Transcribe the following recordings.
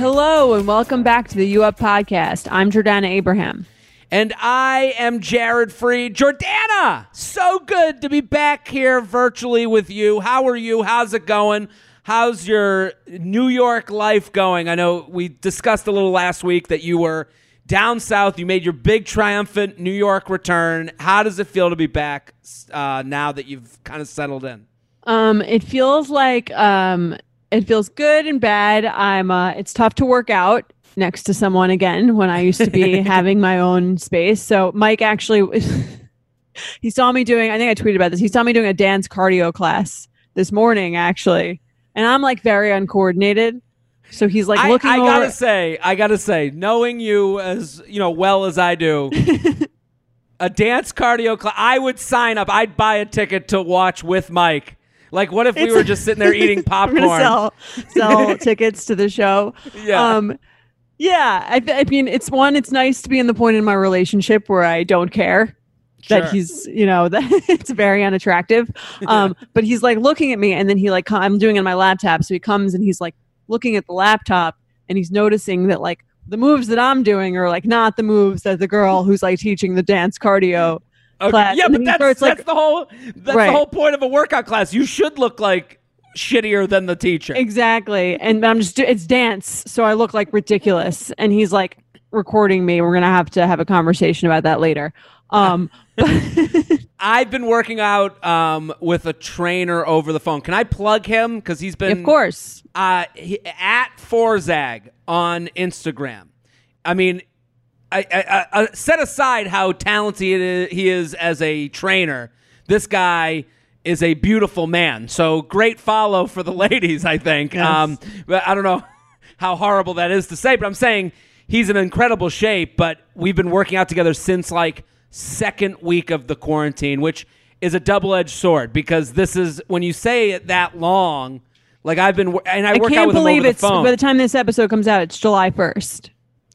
Hello and welcome back to the U Up podcast. I'm Jordana Abraham. And I am Jared Freid. Jordana, so good to be back here virtually with you. How are you? How's it going? How's your New York life going? I know we discussed a little last week that you were down south. You made your big triumphant New York return. How does it feel to be back uh, now that you've kind of settled in? Um, it feels like um, it feels good and bad. I'm. Uh, it's tough to work out next to someone again when I used to be having my own space. So Mike actually, he saw me doing. I think I tweeted about this. He saw me doing a dance cardio class this morning actually, and I'm like very uncoordinated. So he's like looking. I, I gotta say, I gotta say, knowing you as you know well as I do. a dance cardio class. I would sign up. I'd buy a ticket to watch with Mike. Like, what if we It's- were just sitting there eating popcorn? sell sell tickets to the show. Yeah. Um, yeah. I, I mean, it's one. It's nice to be in the point in my relationship where I don't care Sure. that he's, you know, that it's very unattractive. Um, but he's like looking at me, and then he like, I'm doing it on my laptop, so he comes and he's like looking at the laptop, and he's noticing that like the moves that I'm doing are like not the moves that the girl who's like teaching the dance cardio. Okay, class. Yeah, but he that's, like- the whole that's Right. the whole point of a workout class. You should look like shittier than the teacher. Exactly. And I'm just, it's dance. So I look like ridiculous. And he's like recording me. We're going to have to have a conversation about that later. Um, I've been working out um, with a trainer over the phone. Can I plug him? Because he's been of course. uh, he, at Forzag on Instagram. I mean, I, I, I, set aside how talented he is as a trainer. This guy is a beautiful man. So great follow for the ladies, I think. Yes. Um, but I don't know how horrible that is to say, but I'm saying he's in incredible shape. But we've been working out together since like second week of the quarantine, which is a double edged sword because this is when you say it that long. Like I've been, and I, I work out with him believe over the it's phone. by the time this episode comes out, it's July 1st.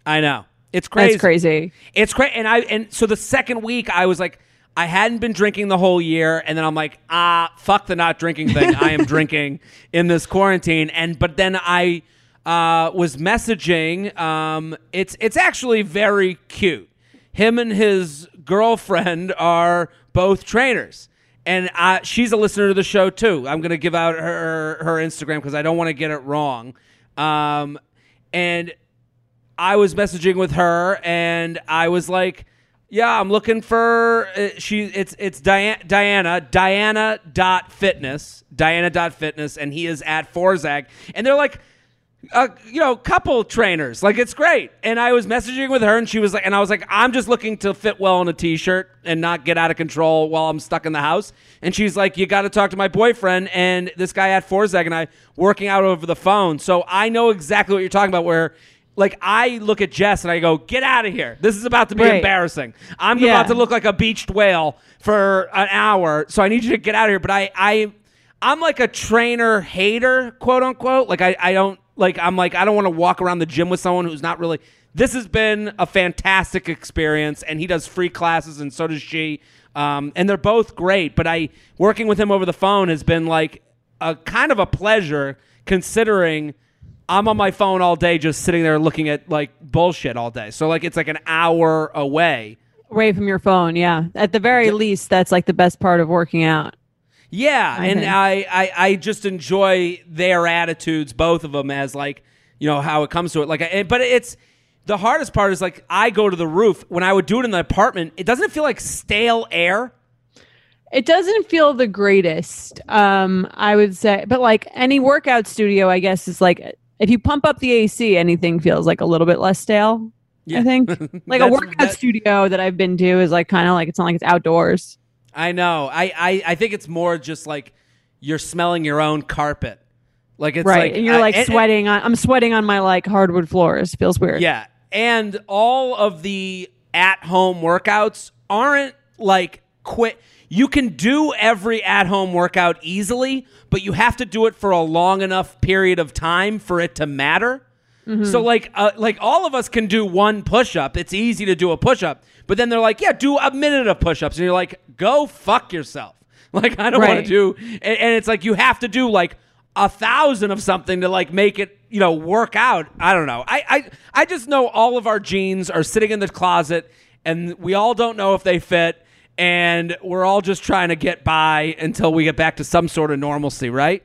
I know it's crazy. That's crazy. It's crazy. And I and so the second week I was like, I hadn't been drinking the whole year, and then I'm like, ah, fuck the not drinking thing. I am drinking in this quarantine. And but then I uh, was messaging. Um, it's it's actually very cute. Him and his girlfriend are both trainers. And uh, she's a listener to the show too. I'm gonna give out her her Instagram because I don't want to get it wrong. Um, and I was messaging with her and I was like, yeah, I'm looking for uh, she it's it's Diana Diana dot fitness Diana dot fitness and he is at Forzag. And they're like uh, you know couple trainers. Like it's great. And I was messaging with her and she was like and I was like I'm just looking to fit well in a t-shirt and not get out of control while I'm stuck in the house. And she's like you got to talk to my boyfriend and this guy at Forzag and I working out over the phone. So I know exactly what you're talking about where like I look at Jess and I go, "Get out of here! This is about to be Right. embarrassing. I'm Yeah. about to look like a beached whale for an hour, so I need you to get out of here." But I, I, I'm like a trainer hater, quote unquote. Like I, I don't like. I'm like I don't want to walk around the gym with someone who's not really. This has been a fantastic experience, and he does free classes, and so does she. Um, and they're both great. But I working with him over the phone has been like a kind of a pleasure, considering. I'm on my phone all day just sitting there looking at like bullshit all day. So like it's like an hour away. Away from your phone. Yeah. At the very least, that's like the best part of working out. Yeah, I and think. I, I I just enjoy their attitudes, both of them, as like you know how it comes to it. Like, I- but it's the hardest part is like I go to the roof when I would do it in the apartment. It doesn't feel like stale air. It doesn't feel the greatest, um, I would say, but like any workout studio, I guess is like if you pump up the AC, anything feels like a little bit less stale. Yeah. I think like a workout that- studio that I've been to is like kind of like it's not like it's outdoors. I know. I, I I think it's more just like you're smelling your own carpet. Like it's right, like and you're like and- and- sweating on. I'm sweating on my like hardwood floors. Feels weird. Yeah. And all of the at home workouts aren't like quit. You can do every at home workout easily, but you have to do it for a long enough period of time for it to matter. So like uh, like all of us can do one push up. It's easy to do a push up. But then they're like, "Yeah, do a minute of push ups." And you're like, "Go fuck yourself." Like I don't want to do and, and it's like you have to do like a thousand of something to like make it you know work out i don't know I, I i just know all of our jeans are sitting in the closet and we all don't know if they fit and we're all just trying to get by until we get back to some sort of normalcy right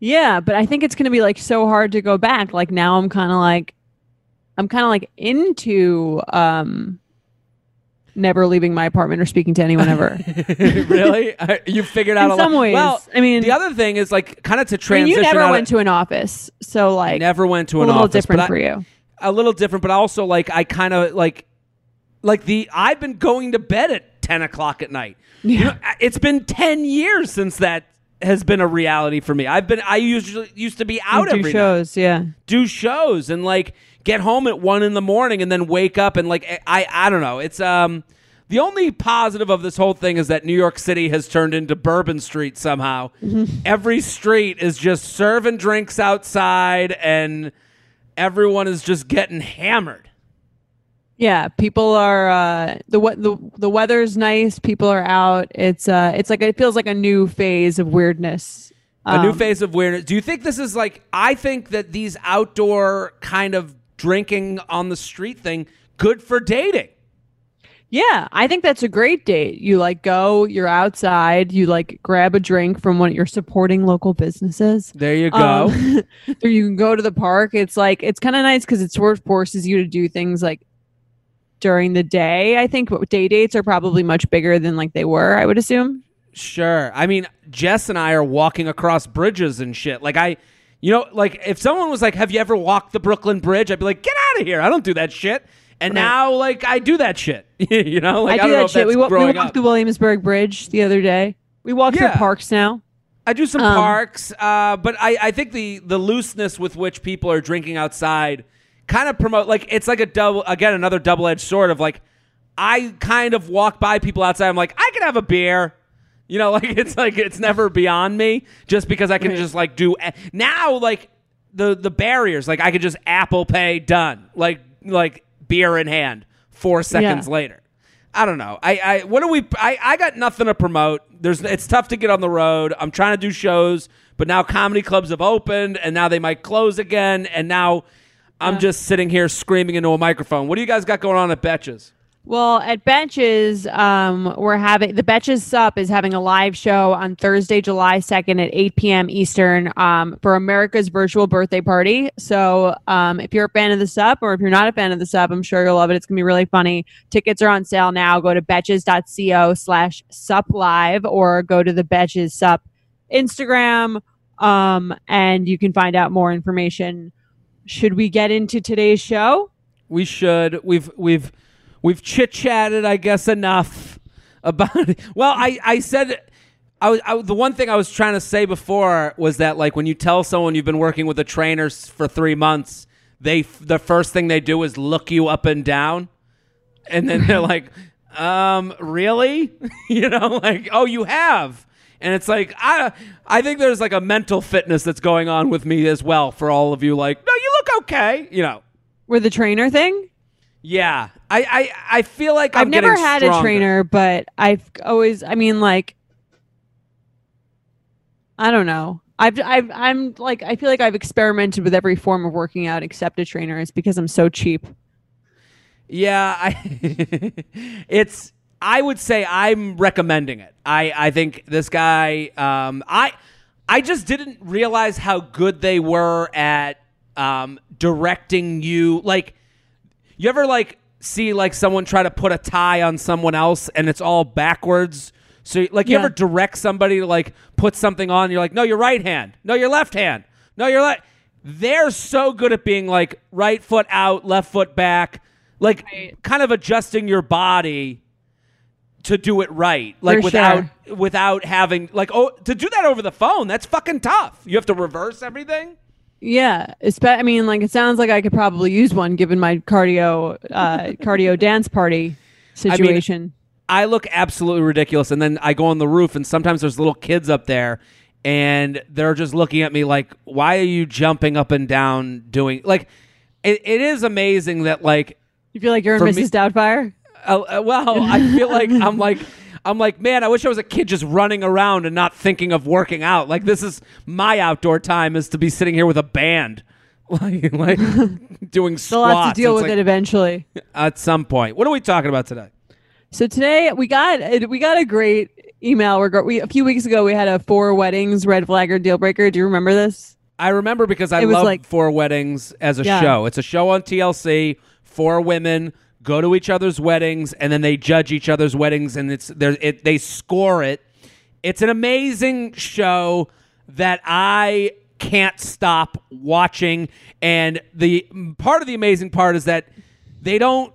Yeah, but I think it's going to be like so hard to go back. Like now I'm kind of like I'm kind of like into um never leaving my apartment or speaking to anyone ever. really Uh, you figured out In a some lot ways. well I mean- the other thing is like kind of to I mean, transition you never went of, to an office, so like never went to a an little office but different I- for you. a little different, but also like I kind of like like the I've been going to bed at ten o'clock at night. You know, it's been ten years since that has been a reality for me. I've been I usually used to be out do every night, shows, yeah. do shows, and like get home at one in the morning, and then wake up and like I I don't know. It's um. The only positive of this whole thing is that New York City has turned into Bourbon Street somehow. Every street is just serving drinks outside and everyone is just getting hammered. Yeah, people are uh the we- the the weather's nice, people are out. It's uh it's like it feels like a new phase of weirdness. A new Um, phase of weirdness. Do you think this is like I think that these outdoor kind of drinking on the street thing good for dating? Yeah, I think that's a great date. You like go, you're outside, you like grab a drink from one you're supporting local businesses. There you go. Um, or you can go to the park. It's like it's kind of nice because it sort of forces you to do things like during the day. I think day dates are probably much bigger than like they were. I would assume. Sure. I mean, Jess and I are walking across bridges and shit. Like I you know, like if someone was like, "Have you ever walked the Brooklyn Bridge?" I'd be like, "Get out of here. I don't do that shit." And Right. now like I do that shit. you know, like I do don't know that shit. that's We, we walked up. the Williamsburg Bridge the other day. We walk Yeah. through parks now. I do some Um, parks, uh, but I, I think the the looseness with which people are drinking outside kind of promote like it's like a double again another double edged sword of like I kind of walk by people outside. I'm like I can have a beer, you know, like it's like it's never beyond me just because I can Right. just like do now like the the barriers like I could just Apple Pay done like like beer in hand four seconds Yeah. later. I don't know. I, I what do we I, I got nothing to promote. There's it's tough to get on the road. I'm trying to do shows, but now comedy clubs have opened and now they might close again and now I'm just sitting here screaming into a microphone. What do you guys got going on at Betches? Well, at Betches, um, we're having the Betches Sup is having a live show on Thursday, July 2nd at 8 p.m. Eastern um, for America's virtual birthday party. So um, if you're a fan of the Sup or if you're not a fan of the Sup, I'm sure you'll love it. It's going to be really funny. Tickets are on sale now. Go to betches.co slash sup live or go to the Betches Sup Instagram um, and you can find out more information. Should we get into today's show? We should. We've we've we've chit chatted, I guess, enough about it. Well, I I said. I, was- I, the one thing I was trying to say before was that like when you tell someone you've been working with a trainer for three months, they the first thing they do is look you up and down, and then they're like, um, really? you know, like, oh, you have. And it's like I I think there's like a mental fitness that's going on with me as well for all of you. Like, no, you look okay. You know, With the trainer thing? yeah, I I, I feel like I've I'm never had stronger. a trainer, but I've always, I mean, like, I don't know. I've, I've, I'm like, I feel like I've experimented with every form of working out except a trainer. It's because I'm so cheap. Yeah, I it's I would say I'm recommending it. I I think this guy um I I just didn't realize how good they were at um directing you like you ever like see like someone try to put a tie on someone else and it's all backwards so like you Yeah. ever direct somebody to like put something on you're like no your right hand no your left hand no your left they're so good at being like right foot out left foot back like Right. kind of adjusting your body to do it right, like For without without having like oh to do that over the phone. That's fucking tough. You have to reverse everything. Yeah, I mean, like it sounds like I could probably use one given my cardio uh, cardio dance party situation. I look absolutely ridiculous, and then I go on the roof, and sometimes there's little kids up there, and they're just looking at me like, "Why are you jumping up and down doing like?" It, it is amazing that like you feel like you're in Mrs. me- Doubtfire? Uh, uh, well, I feel like I'm like I'm like, man, I wish I was a kid just running around and not thinking of working out. Like this is my outdoor time is to be sitting here with a band, like, like doing squats. have to deal It's with like- it eventually. at some point. What are we talking about today? So today we got we got a great email. We're a few weeks ago we had a four weddings red flag or deal breaker. Do you remember this? I remember because I love like- Four Weddings as a Yeah. show. It's a show on TLC. Four women go to each other's weddings and then they judge each other's weddings and it's it they score it. It's an amazing show that I can't stop watching and the part of the amazing part is that they don't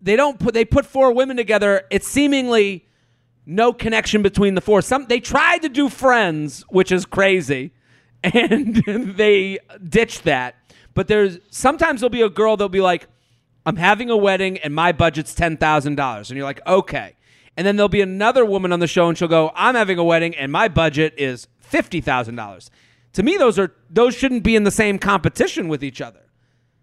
they don't put they put four women together. It's seemingly no connection between the four. Some they tried to do friends, which is crazy, and they ditched that. But there's sometimes there'll be a girl that'll be like, "I'm having a wedding and my budget's ten thousand dollars," and you're like, "Okay." And then there'll be another woman on the show and she'll go, "I'm having a wedding and my budget is fifty thousand dollars." To me, those are those shouldn't be in the same competition with each other.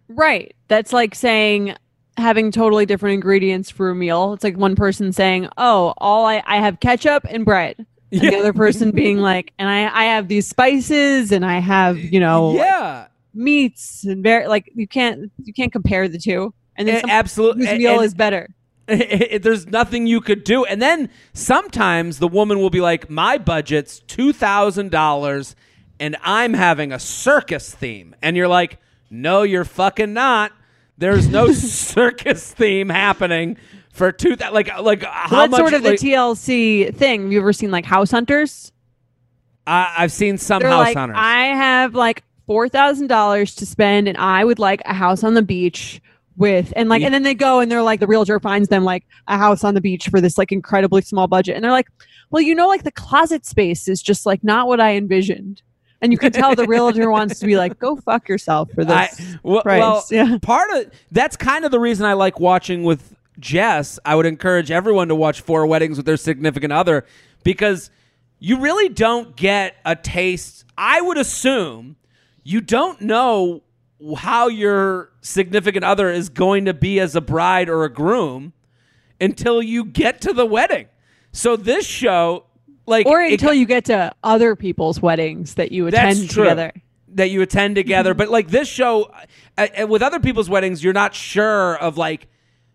Right. That's like saying having totally different ingredients for a meal. It's like one person saying, "Oh, all I I have ketchup and bread." And the other person being like, "And I I have these spices and I have, you know, yeah, meats and very like you can't you can't compare the two. And then eh, absolutely. whose eh, And- meal and- is better. it, eh, there's nothing you could do. And then sometimes the woman will be like, "My budget's two thousand dollars, and I'm having a circus theme," and you're like, "No, you're fucking not. There's no circus theme happening for two thousand. Like, like how Well, that's much? sort of the TLC thing. Have you ever seen like House Hunters? I, I've seen some They're house like, hunters. I have like four thousand dollars to spend, and I would like a house on the beach with, and like, Yeah. and then they go and they're like, the realtor finds them like a house on the beach for this like incredibly small budget, and they're like, well, you know, like the closet space is just like not what I envisioned, and you can tell the realtor wants to be like, go fuck yourself for this. I, well, price. well, Yeah. part of that's kind of the reason I like watching with Jess. I would encourage everyone to watch Four Weddings with their significant other because you really don't get a taste. I would assume you don't know how your significant other is going to be as a bride or a groom until you get to the wedding. So this show, like, or it- until you get to other people's weddings that you attend that's true. together. That you attend together, but like this show, uh, uh, with other people's weddings, you're not sure of like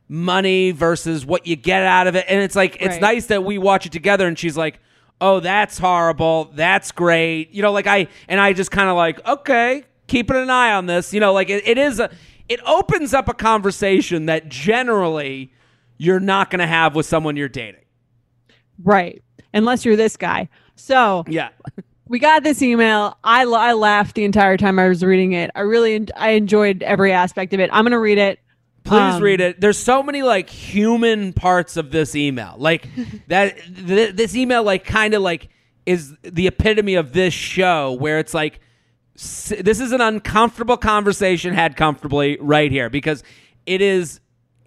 money versus what you get out of it, and it's like it's Right. nice that we watch it together, and she's like, "Oh, that's horrible. That's great." You know, like I and I just kind of like, okay, keeping an eye on this. You know, like it, it is a, it opens up a conversation that generally you're not going to have with someone you're dating. Right. Unless you're this guy. So Yeah. we got this email. I, I laughed the entire time I was reading it. I really I enjoyed every aspect of it. I'm going to read it. Please Um, read it. There's so many like human parts of this email. Like that th- this email like kind of like is the epitome of this show where it's like this is an uncomfortable conversation had comfortably right here because it is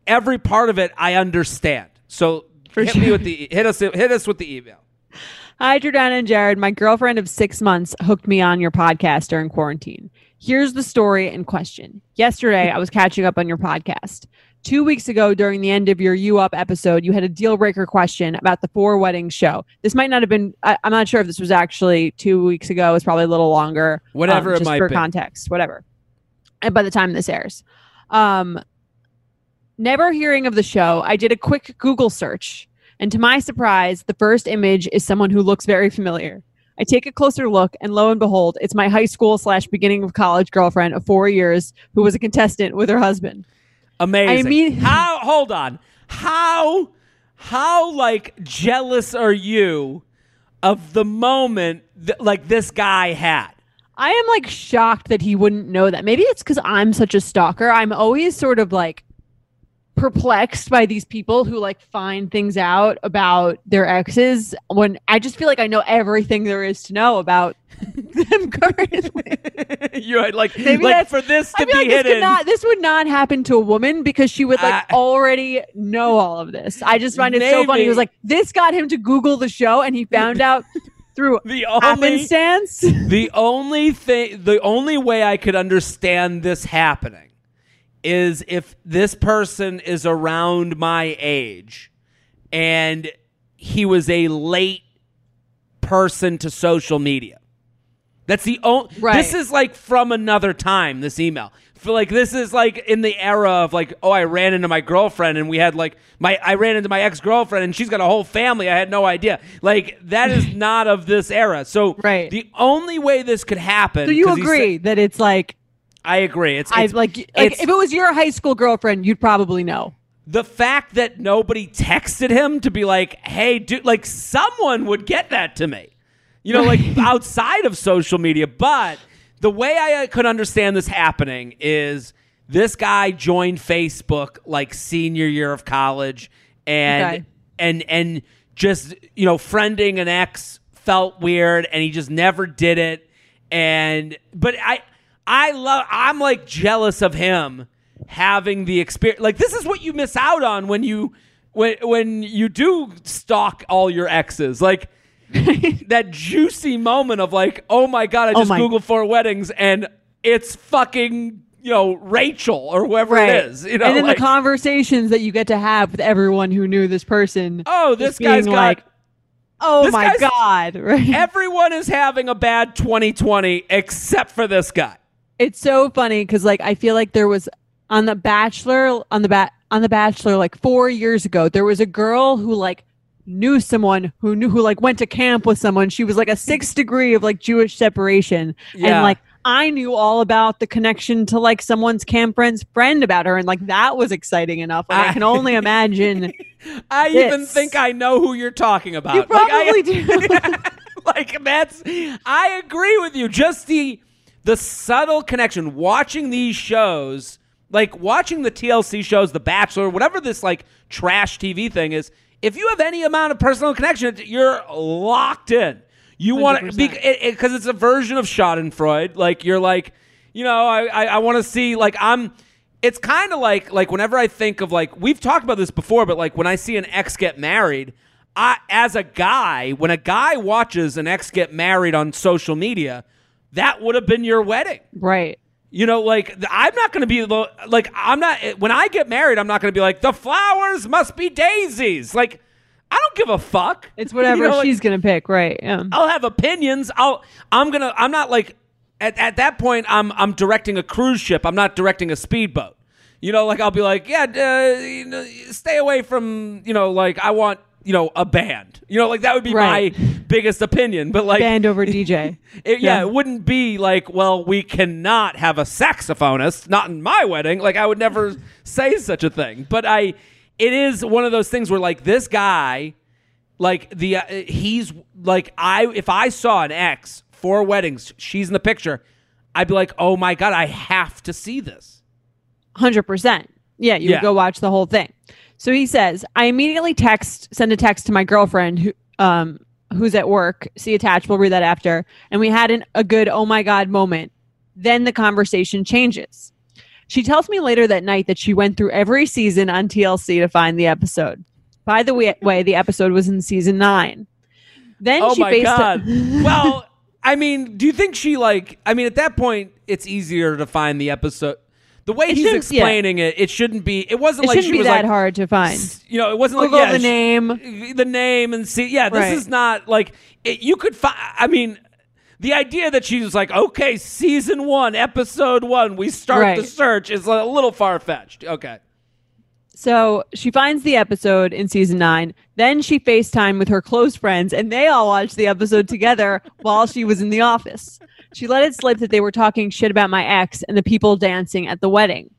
every part of it I understand. So hit me with the hit us hit us with the email. Hi, Jordana and Jared. My girlfriend of six months hooked me on your podcast during quarantine. Here's the story in question. Yesterday, I was catching up on your podcast. Two weeks ago, during the end of your U Up episode, you had a deal breaker question about the Four Weddings show. This might not have been, I, I'm not sure if this was actually two weeks ago. It's probably a little longer. Whatever um, it just for be. context, whatever. And by the time this airs, um, never hearing of the show, I did a quick Google search, and to my surprise, the first image is someone who looks very familiar. I take a closer look, and lo and behold, it's my high school slash beginning of college girlfriend of four years who was a contestant with her husband. Amazing. mean- how? Hold on. How? How like jealous are you of the moment that like this guy had? I am like shocked that he wouldn't know that. Maybe it's because I'm such a stalker. I'm always sort of like perplexed by these people who like find things out about their exes when I just feel like I know everything there is to know about them currently. you had like Maybe like for this to I be like this, hidden. not, this would not happen to a woman because she would like already know all of this. I just find it so funny. He was like, this got him to Google the show and he found out through the only happenstance. the only thing the only way I could understand this happening is if this person is around my age and he was a late person to social media. That's the only Right. This is like from another time this email. Feel like this is like in the era of like oh I ran into my girlfriend and we had like my I ran into my ex-girlfriend and she's got a whole family I had no idea. Like that is not of this era. So Right. the only way this could happen so you agree that it's like I agree. It's, I it's like like it's- if it was your high school girlfriend, you'd probably know. the fact that nobody texted him to be like, "Hey, dude," like someone would get that to me, you know, like outside of social media. But the way I uh, could understand this happening is this guy joined Facebook like senior year of college, and Okay. and and just you know, friending an ex felt weird, and he just never did it. And but I I love I'm like jealous of him having the experience. Like this is what you miss out on when you when when you do stalk all your exes. Like that juicy moment of like, oh my god, I Oh just my- googled four weddings and it's fucking you know Rachel or whoever Right. it is. You know, and then like, the conversations that you get to have with everyone who knew this person. oh, this guy's got. like, oh my god, right? Everyone is having a bad 2020 except for this guy. it's so funny because like I feel like there was on the Bachelor on the bat on the Bachelor like four years ago there was a girl who like knew someone who knew who like went to camp with someone. She was like a sixth degree of like Jewish separation, Yeah. and like I knew all about the connection to like someone's camp friend's friend about her, and like that was exciting enough. Like, I, I- can only imagine. I even think I know who you're talking about. You Like, I- probably do. like that's I agree with you. Just the the subtle connection. Watching these shows, like watching the TLC shows, The Bachelor, whatever this like trash TV thing is. If you have any amount of personal connection, you're locked in. You want to because it, it, it's a version of Schadenfreude. Like you're like, you know, I I, I want to see like I'm. It's kind of like like whenever I think of like we've talked about this before, but like when I see an ex get married, I as a guy, when a guy watches an ex get married on social media, that would have been your wedding. right. You know, like I'm not going to be like I'm not when I get married, I'm not going to be like the flowers must be daisies. Like I don't give a fuck. It's whatever You know, like, she's gonna pick, right? Yeah. I'll have opinions. I'll I'm gonna I'm not like at, at that point I'm I'm directing a cruise ship. I'm not directing a speedboat. You know, like I'll be like, yeah, uh, you know, stay away from you know, like I want you know a band. You know, like that would be Right. my biggest opinion. But like, Band over DJ. it, yeah, Yeah. it wouldn't be like, well, we cannot have a saxophonist, not in my wedding. Like, I would never say such a thing. But I, it is one of those things where, like, this guy, like the, uh, he's like, I, if I saw an ex four weddings, she's in the picture, I'd be like, oh my god, I have to see this. Hundred percent. Yeah, you Yeah. would go watch the whole thing. So he says, I immediately text, send a text to my girlfriend who, um, who's at work. See attached. We'll read that after. And we had an, a good oh my god moment. Then the conversation changes. She tells me later that night that she went through every season on TLC to find the episode. By the way, way the episode was in season nine. Then Oh she my faced god. well, I mean, do you think she like? I mean, at that point, it's easier to find the episode. The way It he's shouldn't- yeah. explaining it, it shouldn't be. It wasn't it like shouldn't she be was that like, hard to find. You know, it wasn't Google like yeah, the name. the name, and see. Yeah, this Right. is not like it, you could find. I mean, the idea that she was like, okay, season one, episode one, we start the search is a little far fetched. Okay. So she finds the episode in season nine. Then she FaceTime with her close friends, and they all watched the episode together while she was in the office. She let it slip that they were talking shit about my ex and the people dancing at the wedding.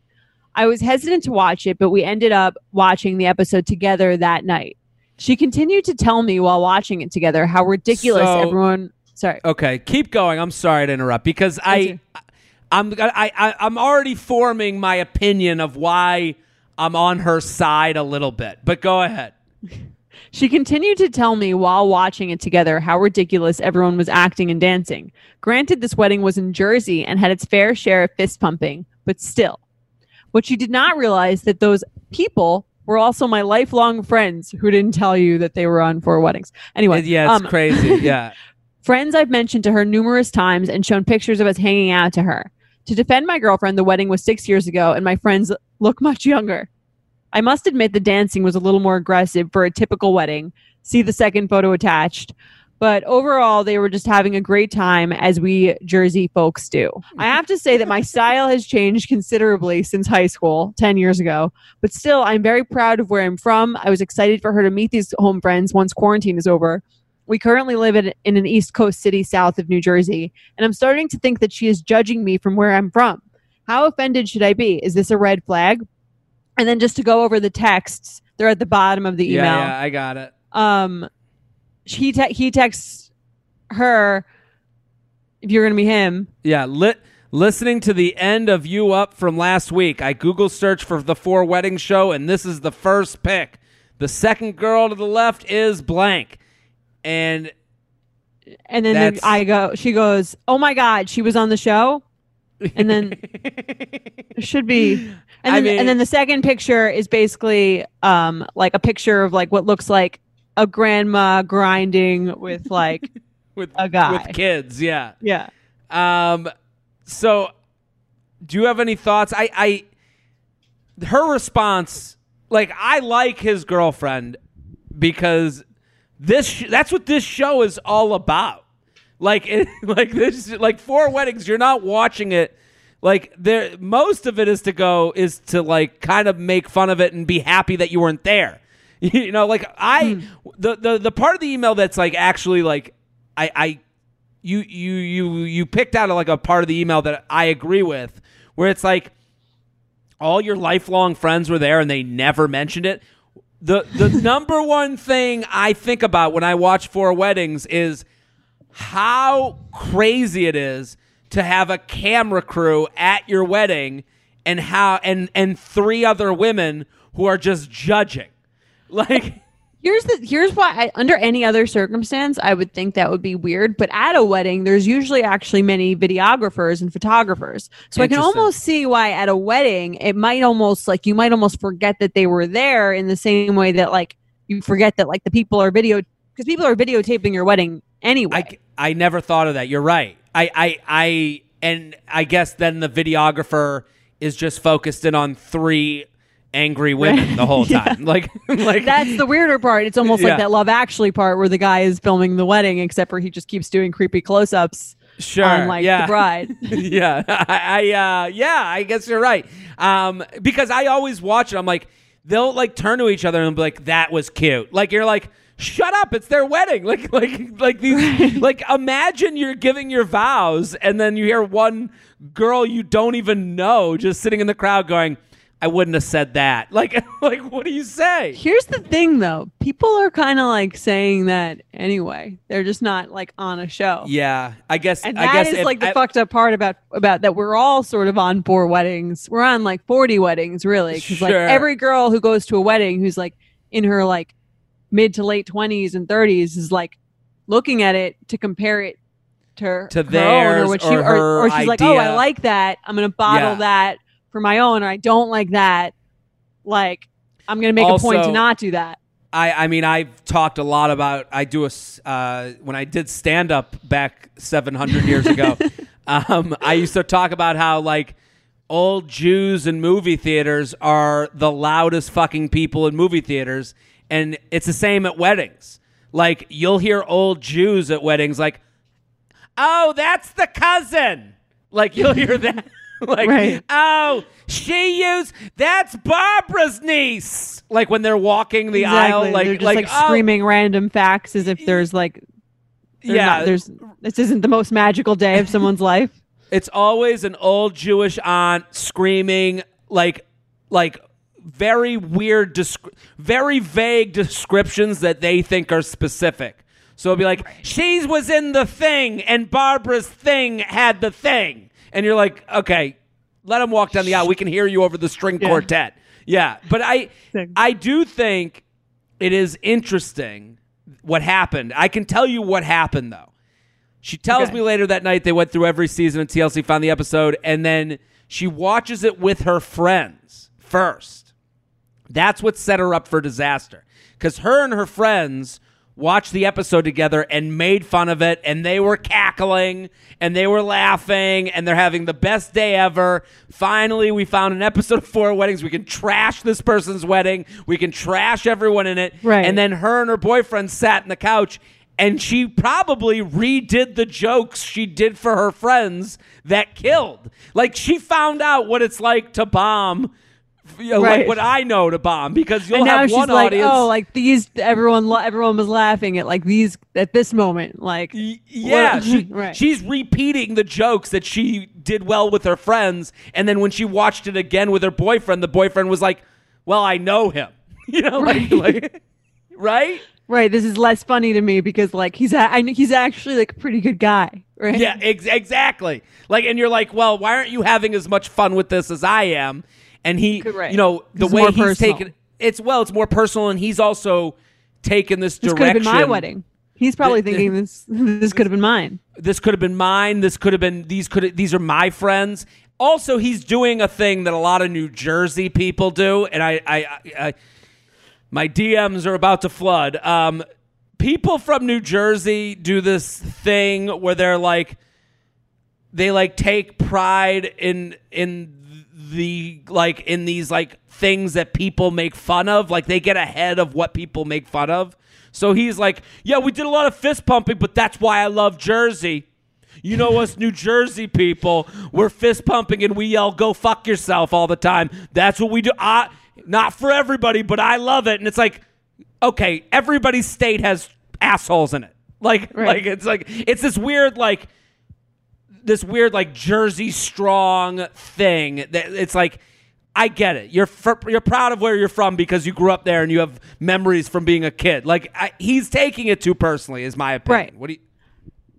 I was hesitant to watch it, but we ended up watching the episode together that night. She continued to tell me while watching it together how ridiculous So- everyone. Sorry. Okay, keep going. I'm sorry to interrupt because I, you. I'm I, I I'm already forming my opinion of why I'm on her side a little bit. But go ahead. She continued to tell me while watching it together how ridiculous everyone was acting and dancing. Granted, this wedding was in Jersey and had its fair share of fist pumping, but still. What she did not realize that those people were also my lifelong friends who didn't tell you that they were on four weddings. Anyway, yeah, it's um, crazy. Yeah. Friends I've mentioned to her numerous times and shown pictures of us hanging out to her. To defend my girlfriend, the wedding was six years ago, and my friends look much younger. I must admit the dancing was a little more aggressive for a typical wedding. See the second photo attached. But overall, they were just having a great time as we Jersey folks do. I have to say that my style has changed considerably since high school, 10 years ago. But still, I'm very proud of where I'm from. I was excited for her to meet these home friends once quarantine is over. We currently live in, in an East Coast city south of New Jersey, and I'm starting to think that she is judging me from where I'm from. How offended should I be? Is this a red flag? And then just to go over the texts, they're at the bottom of the email. Yeah, yeah, I got it. Um, he te- he texts her if you're gonna be him. Yeah, lit. Listening to the end of you up from last week, I Google search for the four wedding show, and this is the first pick. The second girl to the left is blank, and And then the, I go, she goes, "Oh my god, she was on the show." And then it should be, and I then, mean- and then the second picture is basically um like a picture of like what looks like a grandma grinding with like with A guy. with kids, yeah. yeah. Um, so do you have any thoughts? I, I, her response, like I like his girlfriend because this sh- that's what this show is all about. Like it, like this, like four weddings. You're not watching it. Like there, most of it is to go is to like kind of make fun of it and be happy that you weren't there. You know, like I hmm. the the the part of the email that's like actually like I I you you you you picked out like a part of the email that I agree with, where it's like all your lifelong friends were there and they never mentioned it. The the number one thing I think about when I watch Four Weddings is how crazy it is to have a camera crew at your wedding and how and and three other women who are just judging. Like Here's the here's why I, under any other circumstance I would think that would be weird, but at a wedding there's usually actually many videographers and photographers. So I can almost see why at a wedding it might almost like you might almost forget that they were there in the same way that like you forget that like the people are video because people are videotaping your wedding anyway. I, I never thought of that. You're right. I, I, I, and I guess then the videographer is just focused in on three angry women the whole Yeah. time. Like, like That's the weirder part. It's almost Yeah. like that Love Actually part where the guy is filming the wedding, except for he just keeps doing creepy close-ups sure, on like yeah. the bride. yeah, I, I uh, yeah, I guess you're right. Um, because I always watch it. I'm like, they'll like turn to each other and be like, "That was cute." Like you're like, "Shut up! It's their wedding." Like, like, like these. Like, imagine you're giving your vows, and then you hear one girl you don't even know just sitting in the crowd going, "I wouldn't have said that." Like, like, what do you say? Here's the thing, though. People are kind of like saying that anyway. They're just not like on a show. Yeah, I guess. And I that guess is if- like the I- fucked up part about about that we're all sort of on four weddings. We're on like 40 weddings, really. Because like every girl who goes to a wedding who's like in her like mid to late 20s and 30s is like looking at it to compare it to, To her theirs or what she or or, or she's like, oh, I like that. I'm gonna bottle Yeah. that for my own, or I don't like that. Like I'm gonna make a point to not do that. I, I mean, I've talked a lot about. I do a uh, when I did stand up back 700 years ago. um, I used to talk about how like old Jews in movie theaters are the loudest fucking people in movie theaters, and it's the same at weddings. Like you'll hear old Jews at weddings, like, "Oh, that's the cousin." Like you'll hear that. like, Right. oh, she used that's Barbara's niece. Like when they're walking the aisle, like They're just like, like, oh, screaming random facts as if there's like there's yeah, not- there's this isn't the most magical day of someone's life. it's always an old Jewish aunt screaming like like very weird, descri- very vague descriptions that they think are specific. So it'll be like, she was in the thing, and Barbara's thing had the thing, and you're like, okay, let them walk down the aisle. We can hear you over the string Yeah. quartet. Yeah, but I I do think it is interesting what happened. I can tell you what happened though. She tells Okay. me later that night they went through every season of TLC, found the episode, and then she watches it with her friends first. That's what set her up for disaster. Because her and her friends watched the episode together and made fun of it, and they were cackling and they were laughing and they're having the best day ever. Finally, we found an episode of Four Weddings. We can trash this person's wedding, we can trash everyone in it. Right. And then her and her boyfriend sat in the couch. And she probably redid the jokes she did for her friends that killed. Like she found out what it's like to bomb you know, Right. like what I know to bomb because you'll and now have she's one like, audience. oh, like these, everyone, everyone was laughing at like these at this moment, like, Y- yeah, what- she, right. she's repeating the jokes that she did well with her friends, and then when she watched it again with her boyfriend, the boyfriend was like, "Well, I know him," you know, like, Right. like right? right. This is less funny to me because like he's, a- I, he's actually like a pretty good guy, right? Yeah, ex- exactly. Like, and you're like, "Well, why aren't you having as much fun with this as I am?" And he, Correct. you know, the way he's personal. taken it's well, it's more personal, and he's also taken this This could have been my wedding. He's probably The- the- thinking this. This could have been mine. this could have been mine. This could have been these could these are my friends. Also, he's doing a thing that a lot of New Jersey people do, and I, I, I, I my DMs are about to flood. Um, people from New Jersey do this thing where they're like, they like take pride in in the like in these like things that people make fun of like they get ahead of what people make fun of. So he's like yeah we did a lot of fist pumping but that's why i love jersey. You know us new jersey people. We're fist pumping and we yell go fuck yourself all the time. That's what we do. I, not for everybody but i love it. And it's like okay everybody's state has assholes in it. Like Right. like it's like it's this weird like this weird like Jersey strong thing that it's like I get it. You're fr- you're proud of where you're from because you grew up there and you have memories from being a kid. Like I, he's taking it too personally, is my opinion. Right. What do you?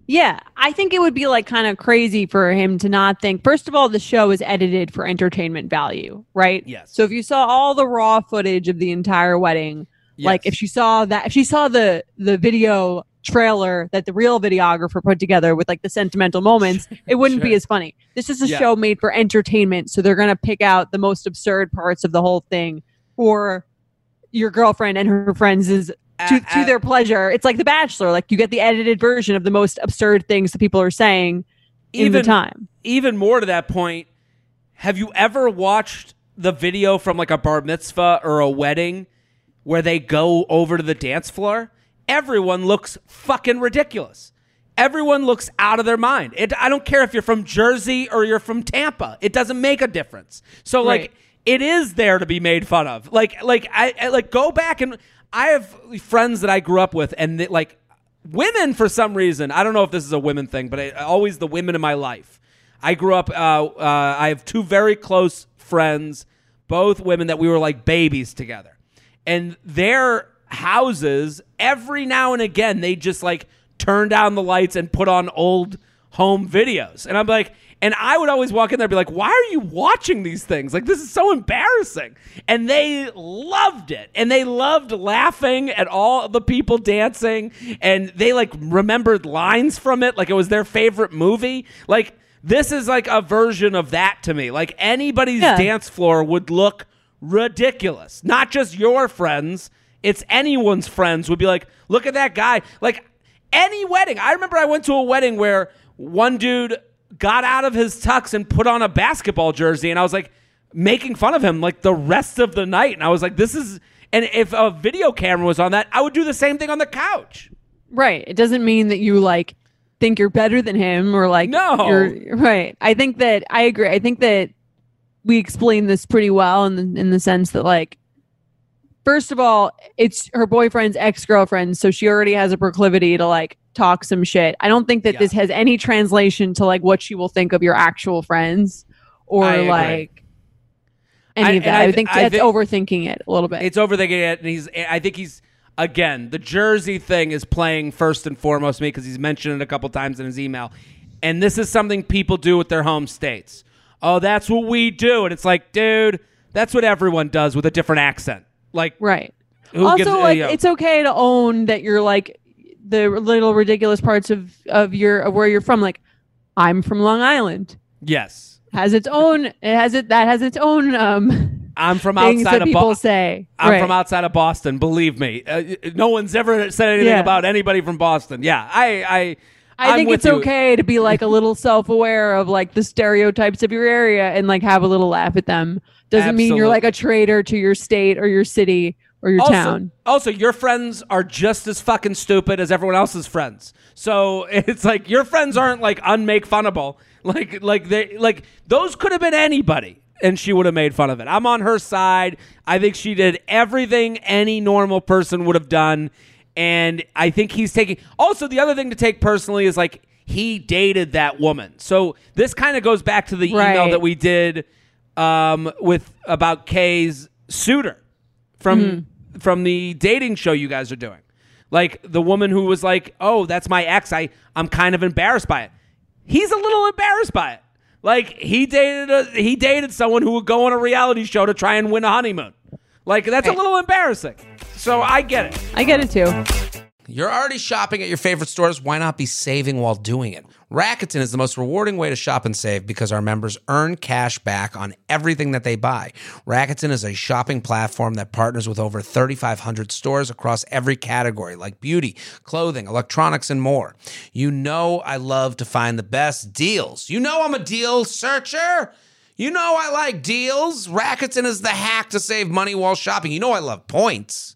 Yeah, I think it would be like kind of crazy for him to not think. First of all, the show is edited for entertainment value, right? Yes. So if you saw all the raw footage of the entire wedding, like if she saw that, if she saw the the video trailer that the real videographer put together with like the sentimental moments, it wouldn't be as funny. This is a Yeah. show made for entertainment, so they're gonna pick out the most absurd parts of the whole thing for your girlfriend and her friends is to, A- to their pleasure. It's like The Bachelor. Like you get the edited version of the most absurd things that people are saying in the time. even more to that point, have you ever watched the video from like a bar mitzvah or a wedding where they go over to the dance floor? Everyone looks fucking ridiculous. Everyone looks out of their mind. It, I don't care if you're from Jersey or you're from Tampa. It doesn't make a difference. So like Right. it is there to be made fun of. Like like I, I like go back and I have friends that I grew up with and they, like women for some reason. I don't know if this is a women thing, but I, always the women in my life. I grew up. Uh, uh, I have two very close friends, both women that we were like babies together, and their houses every now and again they just like turn down the lights and put on old home videos, and I'm like. And I would always walk in there and be like, why are you watching these things? Like, this is so embarrassing. And they loved it. And they loved laughing at all the people dancing. And they like remembered lines from it like it was their favorite movie. Like, this is like a version of that to me. Like, anybody's Yeah. dance floor would look ridiculous. Not just your friends, it's anyone's friends would be like, look at that guy. Like, any wedding. I remember I went to a wedding where one dude got out of his tux and put on a basketball jersey, and I was like making fun of him like the rest of the night. And I was like, this is. And if a video camera was on that, I would do the same thing on the couch. Right. It doesn't mean that you like think you're better than him or like No. you're right. I think that I agree. I think that we explain this pretty well in the, in the sense that like first of all, it's her boyfriend's ex-girlfriend, so she already has a proclivity to like talk some shit. I don't think that Yeah. this has any translation to like what she will think of your actual friends or I agree. like any I- of that. I, I- think that's thi- overthinking it a little bit. It's overthinking it, and he's. I think he's again the Jersey thing is playing first and foremost me because he's mentioned it a couple times in his email, and this is something people do with their home states. "Oh, that's what we do," and it's like, dude, that's what everyone does with a different accent. Like, Right. Also, gives- uh, like, yeah. it's okay to own that you're like the little ridiculous parts of of your of where you're from. Like, I'm from Long Island. yes, Has its own. It has it that has its own um I'm from outside of people Boston. say. I'm Right. from outside of Boston. Believe me, uh, no one's ever said anything Yeah. about anybody from Boston. Yeah, I, I, I I'm think it's you. okay to be like a little self-aware of like the stereotypes of your area and like have a little laugh at them. Doesn't mean you're like a traitor to your state or your city or your Also, town. also, your friends are just as fucking stupid as everyone else's friends. So it's like your friends aren't like unmake funnable. Like, like they, like those could have been anybody, and she would have made fun of it. I'm on her side. I think she did everything any normal person would have done, and I think he's taking. Also, the other thing to take personally is like he dated that woman. So this kind of goes back to the email that we did um, with about Kay's suitor from Mm-hmm. from the dating show you guys are doing. Like the woman who was like, "Oh, that's my ex. I I'm kind of embarrassed by it." He's a little embarrassed by it. Like he dated a, he dated someone who would go on a reality show to try and win a honeymoon. Like that's a little embarrassing. So I get it. I get it too. You're already shopping at your favorite stores. Why not be saving while doing it? Rakuten is the most rewarding way to shop and save because our members earn cash back on everything that they buy. Rakuten is a shopping platform that partners with over 3,500 stores across every category like beauty, clothing, electronics, and more. You know, I love to find the best deals. You know, I'm a deal searcher. You know, I like deals. Rakuten is the hack to save money while shopping. You know, I love points.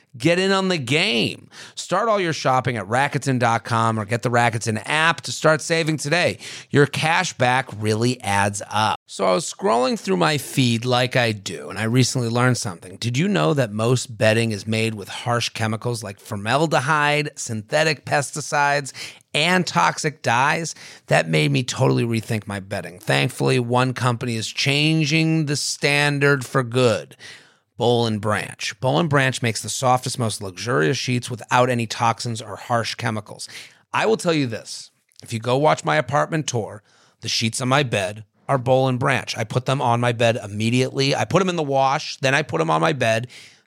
Get in on the game. Start all your shopping at Rakuten.com or get the Rakuten app to start saving today. Your cash back really adds up. So I was scrolling through my feed like I do, and I recently learned something. Did you know that most bedding is made with harsh chemicals like formaldehyde, synthetic pesticides, and toxic dyes? That made me totally rethink my bedding. Thankfully, one company is changing the standard for good. Boll and Branch. Boll and Branch makes the softest, most luxurious sheets without any toxins or harsh chemicals. I will tell you this if you go watch my apartment tour, the sheets on my bed are Boll and Branch. I put them on my bed immediately. I put them in the wash, then I put them on my bed.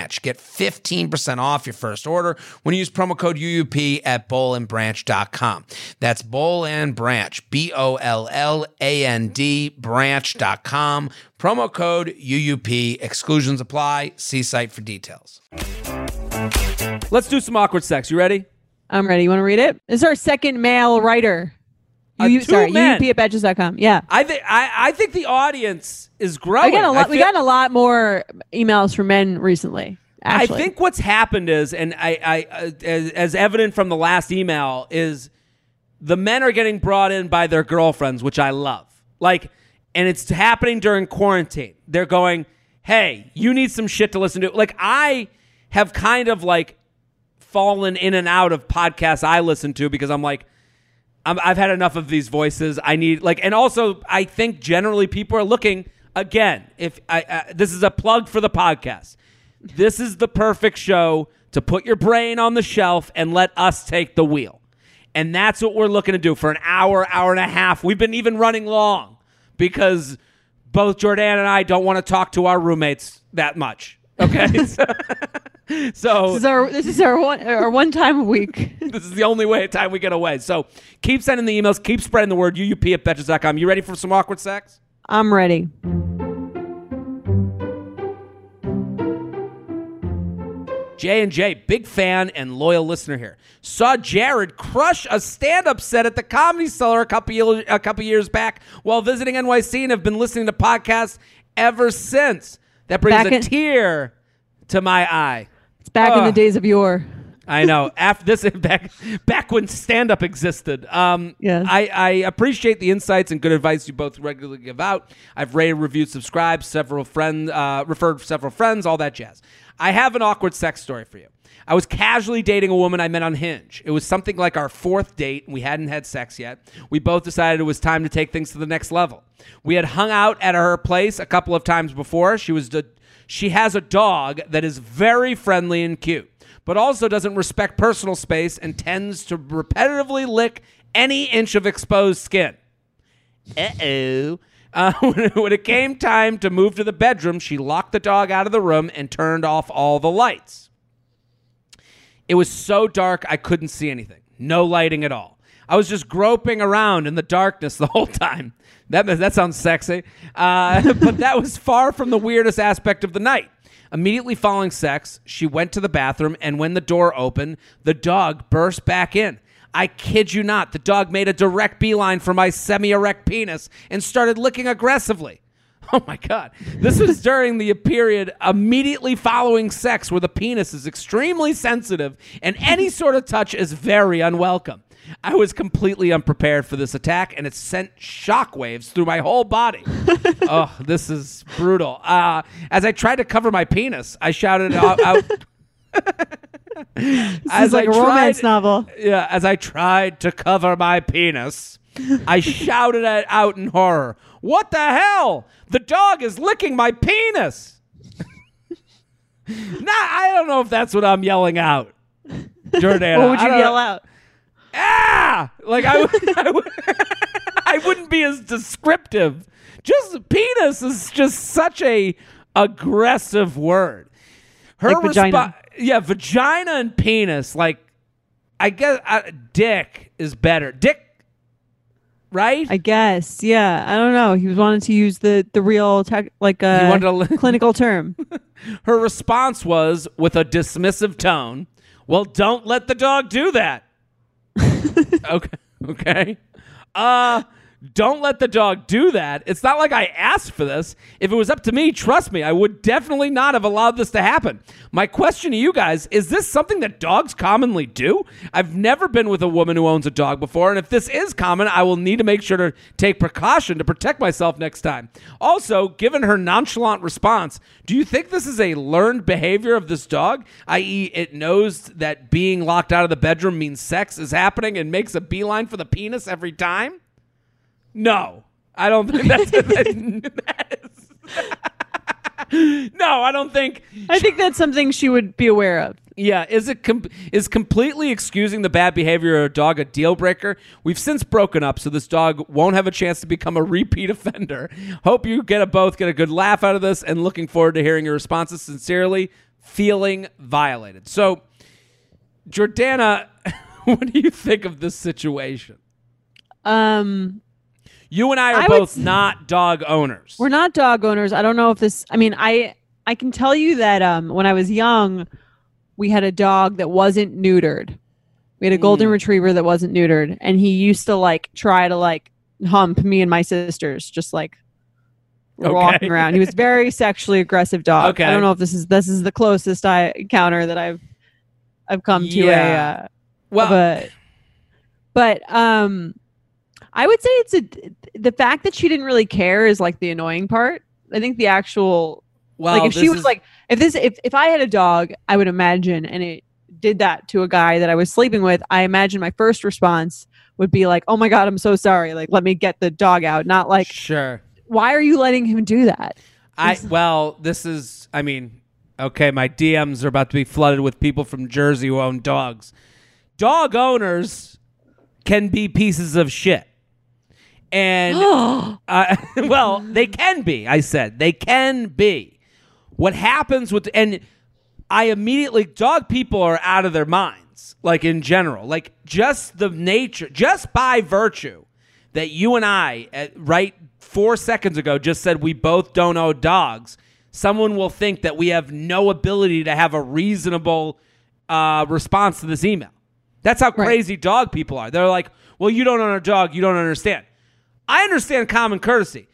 Branch. Get 15% off your first order when you use promo code UUP at bollandbranch.com. That's Boll and Branch, B O L L A N D, branch.com. Promo code UUP. Exclusions apply. See site for details. Let's do some awkward sex. You ready? I'm ready. You want to read it? This is our second male writer. You, sorry, men. UUP at betches.com. Yeah. I think I, I think the audience is growing. I got a lot. We got a lot more emails from men recently. Actually. I think what's happened is, and I, I uh, as, as evident from the last email, is the men are getting brought in by their girlfriends, which I love. Like, and it's happening during quarantine. They're going, "Hey, you need some shit to listen to." Like, I have kind of like fallen in and out of podcasts I listen to because I'm like, I'm, I've had enough of these voices. I need like, and also I think generally people are looking again. If I uh, this is a plug for the podcast, this is the perfect show to put your brain on the shelf and let us take the wheel, and that's what we're looking to do for an hour, hour and a half. We've been even running long because both Jordan and I don't want to talk to our roommates that much. Okay, so, so this is our this is our one our one time a week. this is the only way time we get away. So keep sending the emails, keep spreading the word. UUP at betches.com. You ready for some awkward sex? I'm ready. J and J, big fan and loyal listener here. Saw Jared crush a stand-up set at the Comedy Cellar a couple a couple years back while visiting NYC, and have been listening to podcasts ever since. That brings Back a in- tear to my eye. It's back in the days of yore. I know. After this, back back when stand up existed. Um, Yes. I, I appreciate the insights and good advice you both regularly give out. I've rated, reviewed, subscribed, several friends, uh, referred several friends, all that jazz. I have an awkward sex story for you. I was casually dating a woman I met on Hinge. It was something like our fourth date, and we hadn't had sex yet. We both decided it was time to take things to the next level. We had hung out at her place a couple of times before. She was the, she has a dog that is very friendly and cute but also doesn't respect personal space and tends to repetitively lick any inch of exposed skin. Uh-oh. Uh, when, it came time to move to the bedroom, she locked the dog out of the room and turned off all the lights. It was so dark I couldn't see anything. No lighting at all. I was just groping around in the darkness the whole time. That that sounds sexy, uh, but that was far from the weirdest aspect of the night. Immediately following sex, she went to the bathroom, and when the door opened, the dog burst back in. I kid you not, the dog made a direct beeline for my semi erect penis and started licking aggressively. Oh my God. This was during the period immediately following sex where the penis is extremely sensitive and any sort of touch is very unwelcome. I was completely unprepared for this attack and it sent shockwaves through my whole body. oh, this is brutal. Uh, as I tried to cover my penis, I shouted out. out This As is like I a romance tried- novel. yeah, as I tried to cover my penis, I shouted it out in horror. What the hell? The dog is licking my penis. nah, I don't know if that's what I'm yelling out. Jordana. What would you yell know. out? Ah! Like I would, I, would, I wouldn't be as descriptive. Just penis is just such a aggressive word. Her Like vagina. Yeah, vagina and penis. Like, I guess uh, dick is better. Dick, right? I guess. Yeah. I don't know. He was wanting to use the the real tech, like He uh, wanted to li- clinical term. Her response was with a dismissive tone. Well, don't let the dog do that. okay. Okay. Uh don't let the dog do that. It's not like I asked for this. If it was up to me, trust me, I would definitely not have allowed this to happen. My question to you guys is this something that dogs commonly do? I've never been with a woman who owns a dog before, and if this is common, I will need to make sure to take precaution to protect myself next time. Also, given her nonchalant response, do you think this is a learned behavior of this dog? I.e., it knows that being locked out of the bedroom means sex is happening and makes a beeline for the penis every time? No, I don't think that's. that is, no, I don't think. I think that's something she would be aware of. Yeah, is it com- is completely excusing the bad behavior of a dog a deal breaker? We've since broken up, so this dog won't have a chance to become a repeat offender. Hope you get a both get a good laugh out of this, and looking forward to hearing your responses. Sincerely, feeling violated. So, Jordana, what do you think of this situation? Um, You and I are I both s- not dog owners. we're not dog owners. I don't know if this. I mean, I I can tell you that um, when I was young, we had a dog that wasn't neutered. We had a golden Mm. retriever that wasn't neutered, and he used to like try to like hump me and my sisters, just like Okay. walking around. He was very sexually aggressive dog. Okay. I don't know if this is this is the closest I encounter that I've I've come to Yeah. a uh, well, but but um i would say it's a the fact that she didn't really care is like the annoying part i think the actual well, like if she was is- like if this if, if i had a dog i would imagine and it did that to a guy that i was sleeping with i imagine my first response would be like oh my god i'm so sorry like let me get the dog out not like sure. why are you letting him do that I well, this is. I mean, okay, my DMs are about to be flooded with people from Jersey who own dogs. Dog owners can be pieces of shit, and uh, well, they can be. I said they can be. What happens with and I immediately dog people are out of their minds, like in general, like just the nature, just by virtue that you and I, at, right four seconds ago, just said we both don't own dogs. someone will think that we have no ability to have a reasonable uh, response to this email. That's how Right. crazy dog people are. They're like, well, you don't own a dog, you don't understand. I understand common courtesy.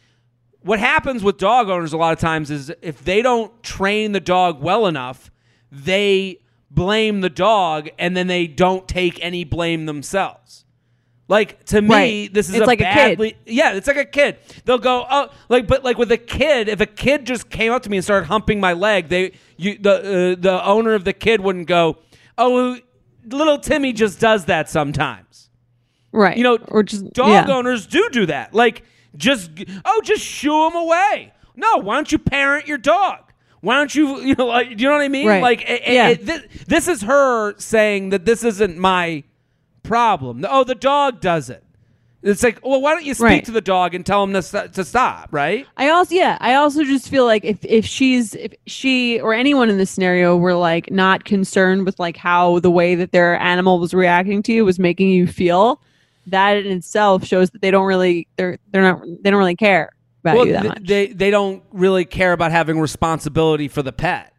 What happens with dog owners a lot of times is if they don't train the dog well enough, they blame the dog and then they don't take any blame themselves. Like to me, Right. this is It's a like a kid. yeah, it's like a kid. They'll go oh like but like with a kid, if a kid just came up to me and started humping my leg, they you the uh, the owner of the kid wouldn't go oh little Timmy just does that sometimes. Right. You know, or just dog yeah. owners do do that. Like, just oh, just shoo him away. No, why don't you parent your dog? Why don't you, you know, like, do you know what I mean? Right. Like, it- it- Yeah. it- this, this is her saying that this isn't my problem. Oh, the dog does it. It's like, well, why don't you speak Right. to the dog and tell him to, st- to stop, right? I also yeah, I also just feel like if if she's if she or anyone in this scenario were like not concerned with like how the way that their animal was reacting to you was making you feel, that in itself shows that they don't really they're they're not they don't really care about well, you that th- much. they they don't really care about having responsibility for the pet.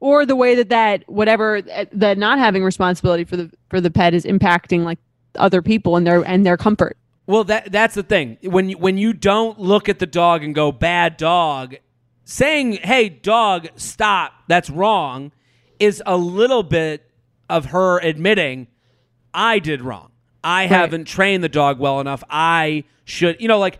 or the way that that whatever uh, that not having responsibility for the for the pet is impacting like other people and their and their comfort. Well, that that's the thing. When you, when you don't look at the dog and go bad dog, saying "Hey dog, stop," that's wrong, is a little bit of her admitting I did wrong. I haven't trained the dog well enough. I should, you know, like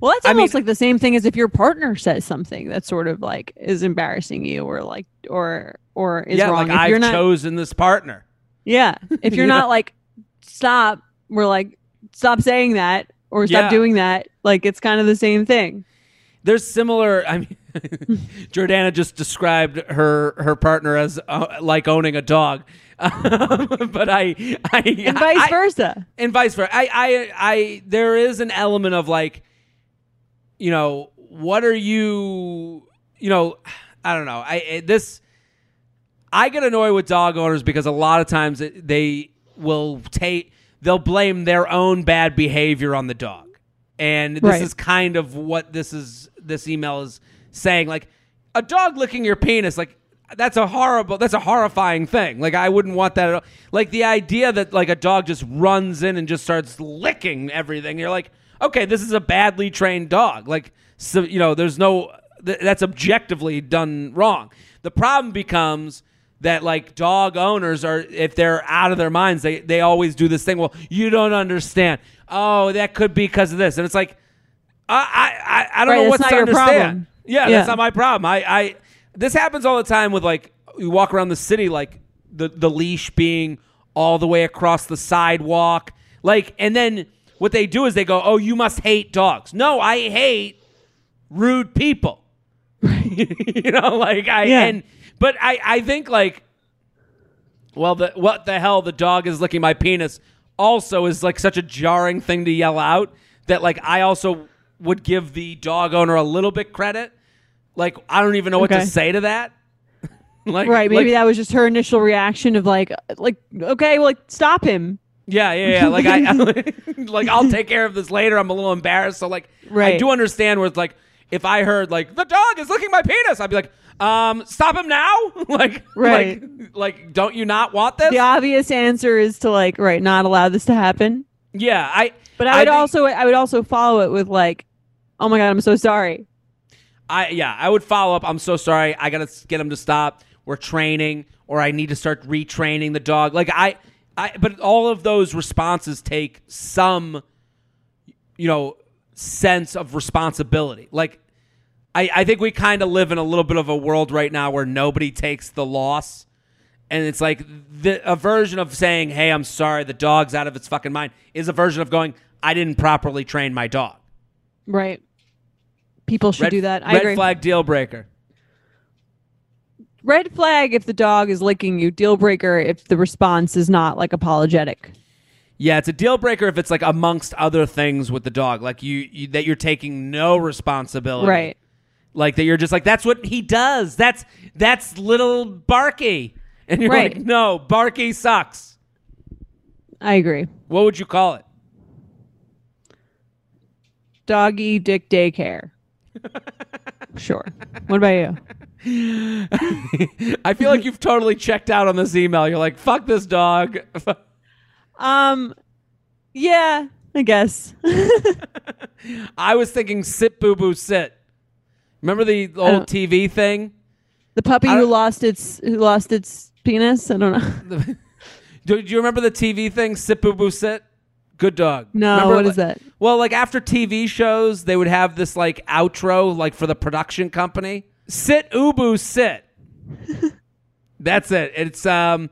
Well, that's I mean- almost like the same thing as if your partner says something that sort of like is embarrassing you or like or or is yeah, wrong. like if you're I've not chosen this partner. Yeah. If you're You know? not like stop, we're like stop saying that or stop Yeah. doing that. Like it's kind of the same thing. There's similar. I mean, Jordana just described her her partner as uh, like owning a dog, but I, I And vice I- versa. and vice versa. I, I, I, there is an element of like, you know, what are you, you know, I don't know. I I- this, I get annoyed with dog owners because a lot of times they will take, they'll blame their own bad behavior on the dog, and this Right. is kind of what this is. This email is saying, like, a dog licking your penis, like. That's a horrible. That's a horrifying thing. Like I wouldn't want that at all. Like the idea that like a dog just runs in and just starts licking everything. You're like, okay, this is a badly trained dog. Like, so you know, there's no. Th- that's objectively done wrong. The problem becomes that like dog owners are if they're out of their minds, they they always do this thing. Well, you don't understand. Oh, that could be because of this, and it's like, I I I, don't Right, know what's not to your understand. problem. Yeah, Yeah. that's not my problem. I, I this happens all the time with like you walk around the city like the the leash being all the way across the sidewalk. Like and then what they do is they go, "Oh, you must hate dogs." No, I hate rude people. you know, like I Yeah. and but I I think like well, the what the hell the dog is licking my penis also is like such a jarring thing to yell out that like I also would give the dog owner a little bit credit. Like I don't even know what Okay. to say to that. like Right. Maybe like, that was just her initial reaction of like like okay, well like stop him. Yeah, yeah, yeah. Like I, like I'll take care of this later. I'm a little embarrassed. So like, I Right. do understand where it's like, if I heard like the dog is licking my penis, I'd be like, um, stop him now. like, Right. like, like, don't you not want this? The obvious answer is to like right, not allow this to happen. Yeah, I. But I would think- also I would also follow it with like, oh my god, I'm so sorry. I yeah, I would follow up. I'm so sorry. I gotta get him to stop. We're training, or I need to start retraining the dog. Like I, I. But all of those responses take some, you know, sense of responsibility. Like I, I think we kind of live in a little bit of a world right now where nobody takes the loss. And it's like the, a version of saying, "Hey, I'm sorry, the dog's out of its fucking mind," is a version of going, "I didn't properly train my dog." Right. People should Red, do that. I red agree. flag deal breaker. Red flag if the dog is licking you. Deal breaker if the response is not like apologetic. Yeah, it's a deal breaker if it's like amongst other things with the dog, like you, you that you're taking no responsibility, Right. Like that you're just like that's what he does. That's that's little Barky, and you're Right. like, no, Barky sucks. I agree. What would you call it? Doggy dick daycare. Sure. What about you? I feel like you've totally checked out on this email. You're like, fuck this dog. Um, yeah, I guess. I was thinking sit boo boo sit. Remember the old TV thing? the puppy who lost its who lost its penis. I don't know. Do, do you remember the TV thing? Sit boo boo sit. Good dog. No, Remember, what like- is that? Well, like after TV shows, they would have this like outro, like for the production company. Sit ubu sit. That's it. It's um,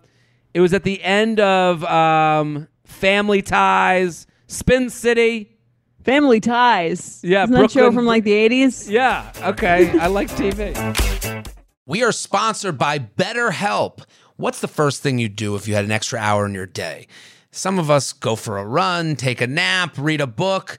it was at the end of um, Family Ties, Spin City. Family Ties. Yeah, Isn't that show from like the eighties? Yeah. Okay. I like TV. We are sponsored by BetterHelp. What's the first thing you'd do if you had an extra hour in your day? Some of us go for a run, take a nap, read a book.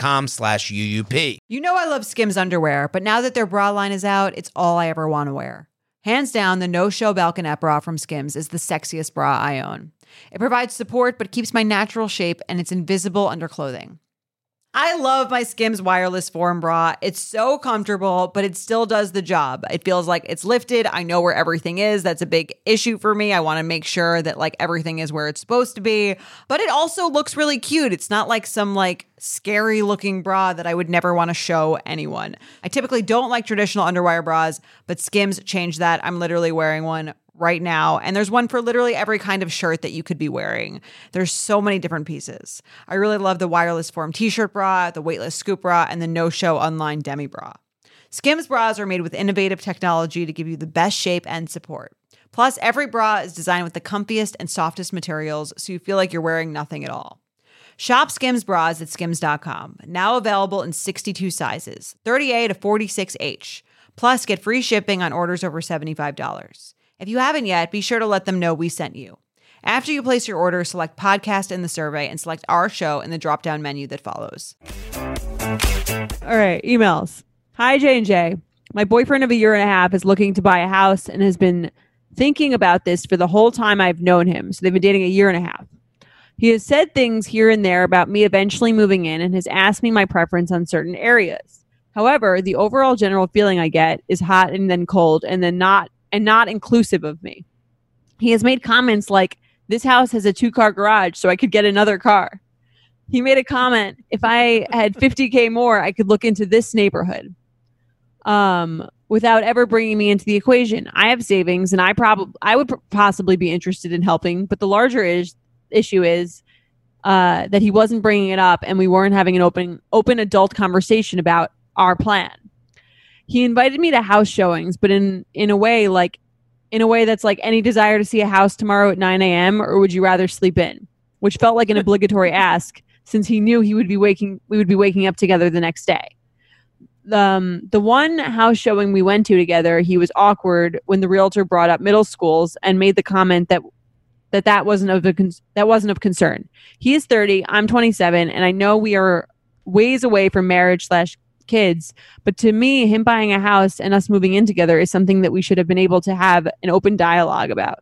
com slash UUP. You know I love Skims underwear, but now that their bra line is out, it's all I ever want to wear. Hands down, the No Show Balconette bra from Skims is the sexiest bra I own. It provides support but keeps my natural shape and it's invisible under clothing. I love my Skims wireless form bra. It's so comfortable, but it still does the job. It feels like it's lifted. I know where everything is. That's a big issue for me. I want to make sure that like everything is where it's supposed to be. But it also looks really cute. It's not like some like scary looking bra that I would never want to show anyone. I typically don't like traditional underwire bras, but Skims changed that. I'm literally wearing one right now. And there's one for literally every kind of shirt that you could be wearing. There's so many different pieces. I really love the wireless form t shirt bra, the weightless scoop bra, and the no show online demi bra. Skims bras are made with innovative technology to give you the best shape and support. Plus, every bra is designed with the comfiest and softest materials so you feel like you're wearing nothing at all. Shop Skims bras at skims.com. Now available in 62 sizes, 38 to 46H. Plus, get free shipping on orders over $75. If you haven't yet, be sure to let them know we sent you. After you place your order, select podcast in the survey and select our show in the drop down menu that follows. All right, emails. Hi, J and J. My boyfriend of a year and a half is looking to buy a house and has been thinking about this for the whole time I've known him. So they've been dating a year and a half. He has said things here and there about me eventually moving in and has asked me my preference on certain areas. However, the overall general feeling I get is hot and then cold and then not and not inclusive of me. He has made comments like this house has a two-car garage so I could get another car. He made a comment if I had 50k more I could look into this neighborhood. Um without ever bringing me into the equation. I have savings and I probably I would pr- possibly be interested in helping, but the larger is issue is uh, that he wasn't bringing it up and we weren't having an open open adult conversation about our plan. He invited me to house showings, but in in a way like in a way that's like any desire to see a house tomorrow at 9 a.m. or would you rather sleep in? Which felt like an obligatory ask since he knew he would be waking we would be waking up together the next day. Um, the one house showing we went to together, he was awkward when the realtor brought up middle schools and made the comment that that that wasn't of con- that wasn't of concern. He is 30, I'm 27, and I know we are ways away from marriage slash kids. But to me, him buying a house and us moving in together is something that we should have been able to have an open dialogue about.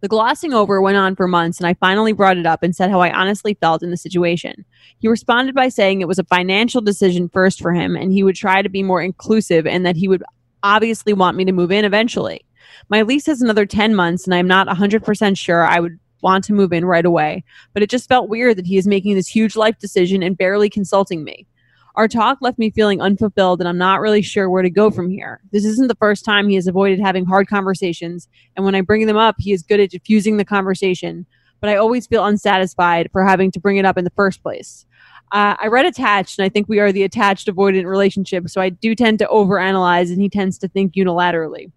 The glossing over went on for months, and I finally brought it up and said how I honestly felt in the situation. He responded by saying it was a financial decision first for him, and he would try to be more inclusive, and that he would obviously want me to move in eventually. My lease has another 10 months, and I'm not 100% sure I would want to move in right away, but it just felt weird that he is making this huge life decision and barely consulting me. Our talk left me feeling unfulfilled and I'm not really sure where to go from here. This isn't the first time he has avoided having hard conversations, and when I bring them up, he is good at diffusing the conversation, but I always feel unsatisfied for having to bring it up in the first place. Uh, I read attached, and I think we are the attached avoidant relationship, so I do tend to overanalyze, and he tends to think unilaterally.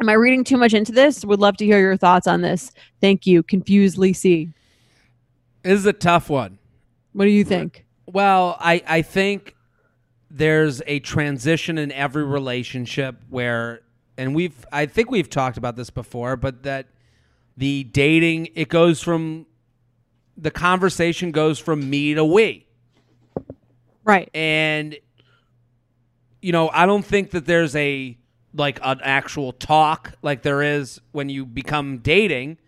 Am I reading too much into this? Would love to hear your thoughts on this. Thank you. Confusedly C. This is a tough one. What do you think? Well, I, I think there's a transition in every relationship where and we've I think we've talked about this before, but that the dating it goes from the conversation goes from me to we. Right. And you know, I don't think that there's a like an actual talk like there is when you become dating,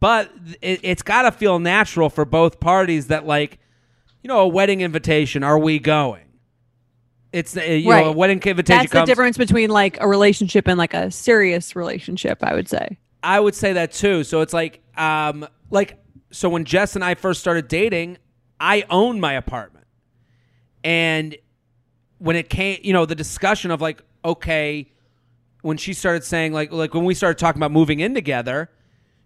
but it, it's got to feel natural for both parties that like you know, a wedding invitation, are we going? It's uh, you Right. know, a wedding invitation That's the difference between like a relationship and like a serious relationship, I would say. I would say that too. So it's like, um, like, so when Jess and I first started dating, I owned my apartment, and when it came, you know, the discussion of like, okay, when she started saying like, like when we started talking about moving in together,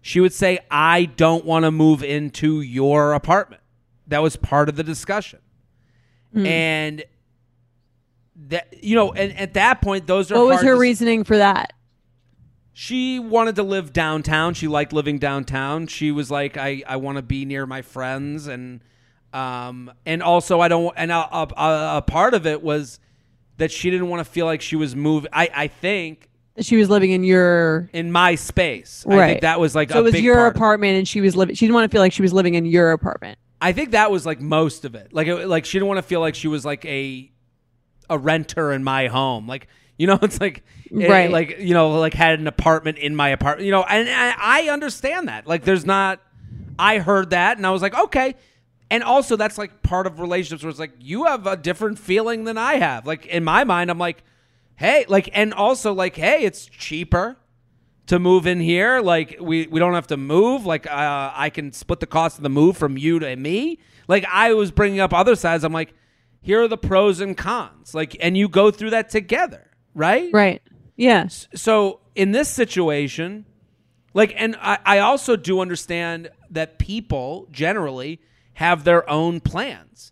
she would say, I don't want to move into your apartment. That was part of the discussion, and that you know, and at that point, those are What was her reasoning for that? she wanted to live downtown. She liked living downtown. She was like, I, I want to be near my friends, and um, and also I don't. And a, a- a part of it was that she didn't want to feel like she was moving. I, I think she was living in your in my space. I Right. think that was like so it was your part apartment and she was living she didn't want to feel like she was living in your apartment. I think that was like most of it. Like it, like she didn't want to feel like she was like a a renter in my home. Like you know, it's like it- Right. like you know, like had an apartment in my apartment. You know, and I, I understand that. Like there's not. I heard that and I was like, okay. And also, that's like part of relationships where it's like you have a different feeling than I have. Like in my mind, I'm like, hey, like, and also like, hey, it's cheaper to move in here. Like we we don't have to move. Like uh, I can split the cost of the move from you to me. Like I was bringing up other sides. I'm like, here are the pros and cons. Like, and you go through that together, right? Right. Yeah. So in this situation, like, and I, I also do understand that people generally have their own plans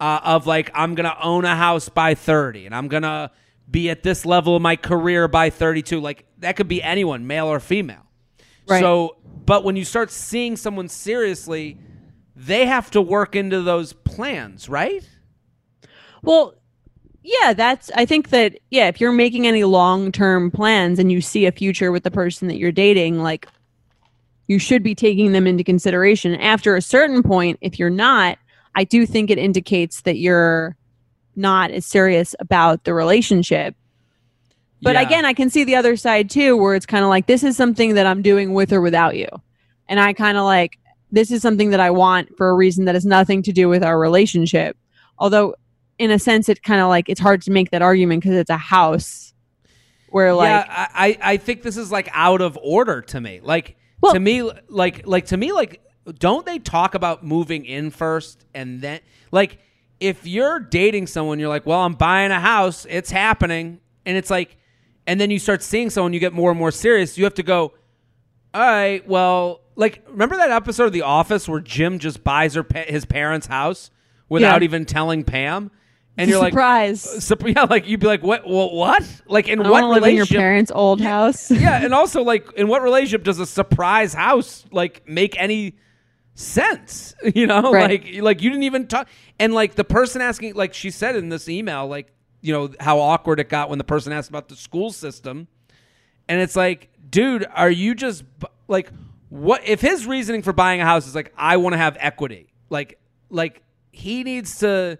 uh, of like, I'm gonna own a house by 30, and I'm gonna be at this level of my career by 32. Like that could be anyone, male or female. Right. So, but when you start seeing someone seriously, they have to work into those plans, right? Well, yeah, that's I think that yeah, if you're making any long-term plans and you see a future with the person that you're dating, like you should be taking them into consideration. After a certain point, if you're not, I do think it indicates that you're not as serious about the relationship. But Yeah. again, I can see the other side too, where it's kind of like this is something that I'm doing with or without you. And I kind of like this is something that I want for a reason that has nothing to do with our relationship. Although, in a sense, it kind of like it's hard to make that argument because it's a house where like yeah, I, I I think this is like out of order to me. Like Well- to me, like like to me, like don't they talk about moving in first and then like if you're dating someone, you're like, well, I'm buying a house, it's happening, and it's like, and then you start seeing someone, you get more and more serious. You have to go, all right, well, like remember that episode of The Office where Jim just buys her his parents' house without Yeah. even telling Pam, and you're like. surprise. Uh, yeah, like you'd be like, what? What? What? Like in I what live in your relationship? parents' old house. yeah, and also like in what relationship does a surprise house like make any sense? You know, Right. like like you didn't even talk. And like the person asking, like she said in this email, like you know how awkward it got when the person asked about the school system, and it's like, dude, are you just like what? If his reasoning for buying a house is like, I want to have equity, like like he needs to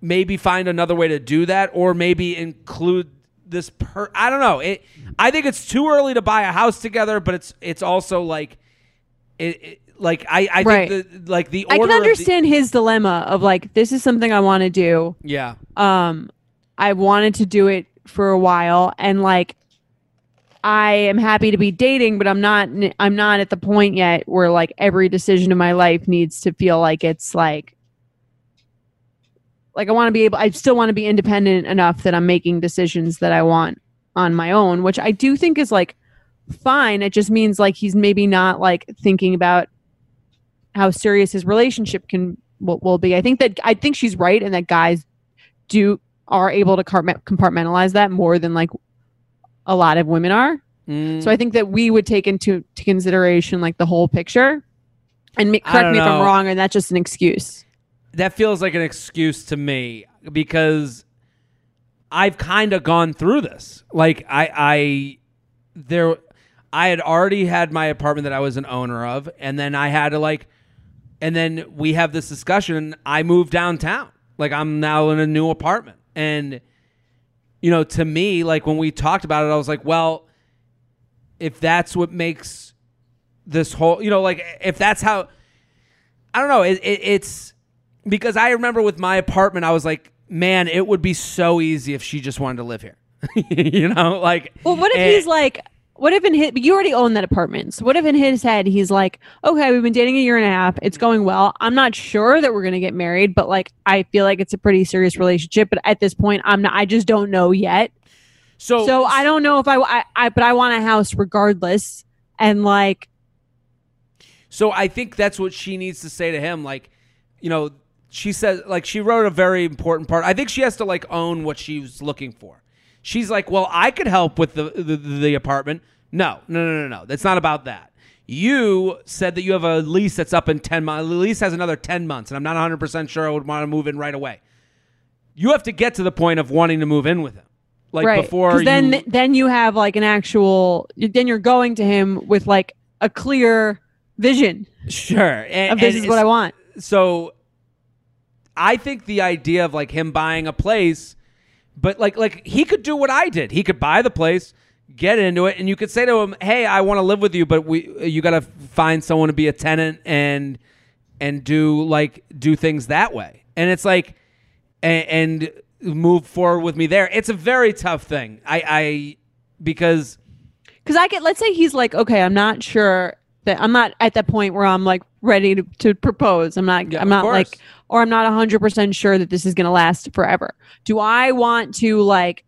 maybe find another way to do that or maybe include this per I don't know. It I think it's too early to buy a house together, but it's it's also like it, it like I I Right. think the like the I can of the- understand his dilemma of like this is something I want to do. yeah. um i wanted to do it for a while and like i am happy to be dating but i'm not i'm not at the point yet where like every decision in my life needs to feel like it's like like I want to be able I still want to be independent enough that I'm making decisions that I want on my own, which I do think is like fine. It just means like he's maybe not like thinking about how serious his relationship can will, will be. I think that I think she's right and that guys do are able to compartmentalize that more than like a lot of women are. Mm. So I think that we would take into to consideration like the whole picture. And correct me if I'm wrong, and that's just an excuse. That feels like an excuse to me because I've kind of gone through this. Like I I there I had already had my apartment that I was an owner of and then I had to like and then we have this discussion I moved downtown. Like I'm now in a new apartment and you know to me like when we talked about it I was like, well if that's what makes this whole you know like if that's how I don't know it, it, it's because I remember with my apartment, I was like, man, it would be so easy if she just wanted to live here. you know, like. Well, what if and- he's like, what if in his, you already own that apartment. So what if in his head, he's like, okay, we've been dating a year and a half. It's going well. I'm not sure that we're going to get married, but like, I feel like it's a pretty serious relationship. But at this point, I'm not, I just don't know yet. so So I don't know if I, I, I but I want a house regardless. And like, So I think that's what she needs to say to him. Like, you know, she says, like, she wrote a very important part. I think she has to like own what she's looking for. She's like, well, I could help with the the, the apartment. No, no, no, no, no. That's not about that. You said that you have a lease that's up in ten months. The lease has another ten months, and I'm not 100 percent sure I would want to move in right away. You have to get to the point of wanting to move in with him, like right. before then, you. then you have like an actual, then you're going to him with like a clear vision Sure, and, of this and is what I want. so I think the idea of like him buying a place, but like like he could do what I did. He could buy the place, get into it, and you could say to him, "Hey, I want to live with you, but we you got to find someone to be a tenant and and do like do things that way." And it's like and, and move forward with me there. It's a very tough thing. I I because Because I get, let's say he's like, okay, I'm not sure that I'm not at that point where I'm like ready to, to propose. I'm not, Yeah, I'm not course. like, or I'm not 100% sure that this is going to last forever. Do I want to like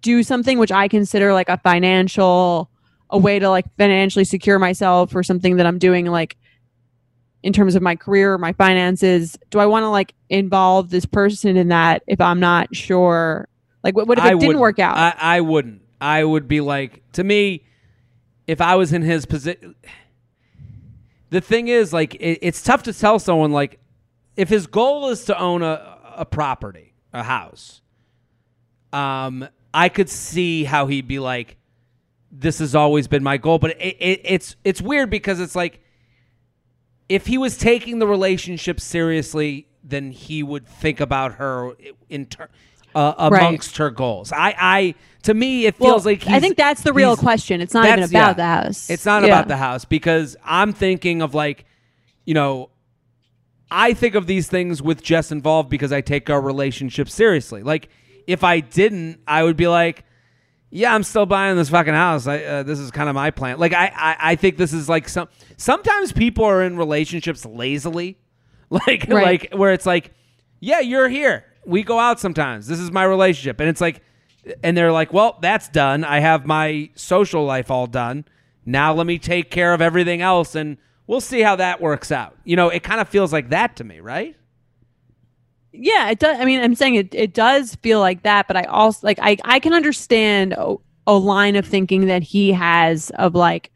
do something which I consider like a financial, a way to like financially secure myself or something that I'm doing like in terms of my career or my finances? Do I want to like involve this person in that if I'm not sure? Like, what, what if it I didn't work out? I, I wouldn't. I would be like, to me, if I was in his position, the thing is, like, it, it's tough to tell someone, like, if his goal is to own a, a property, a house, um, I could see how he'd be like, this has always been my goal. But it, it, it's it's weird because it's like, if he was taking the relationship seriously, then he would think about her in ter- uh, Right. amongst her goals. I, I, to me, it Well, feels like he's, I think that's the real question. It's not even about yeah. the house. It's not Yeah. about the house because I'm thinking of like, you know, I think of these things with Jess involved because I take our relationship seriously. Like, if I didn't, I would be like, yeah, I'm still buying this fucking house. I, uh, this is kind of my plan. Like, I, I, I think this is like some. Sometimes people are in relationships lazily, like, Right. like where it's like, yeah, you're here. We go out sometimes. This is my relationship, and it's like, and they're like, well, that's done. I have my social life all done. Now let me take care of everything else, and we'll see how that works out. You know, it kind of feels like that to me, right? Yeah, it does. I mean, I'm saying it, it does feel like that, but I also like I I can understand a, a line of thinking that he has of like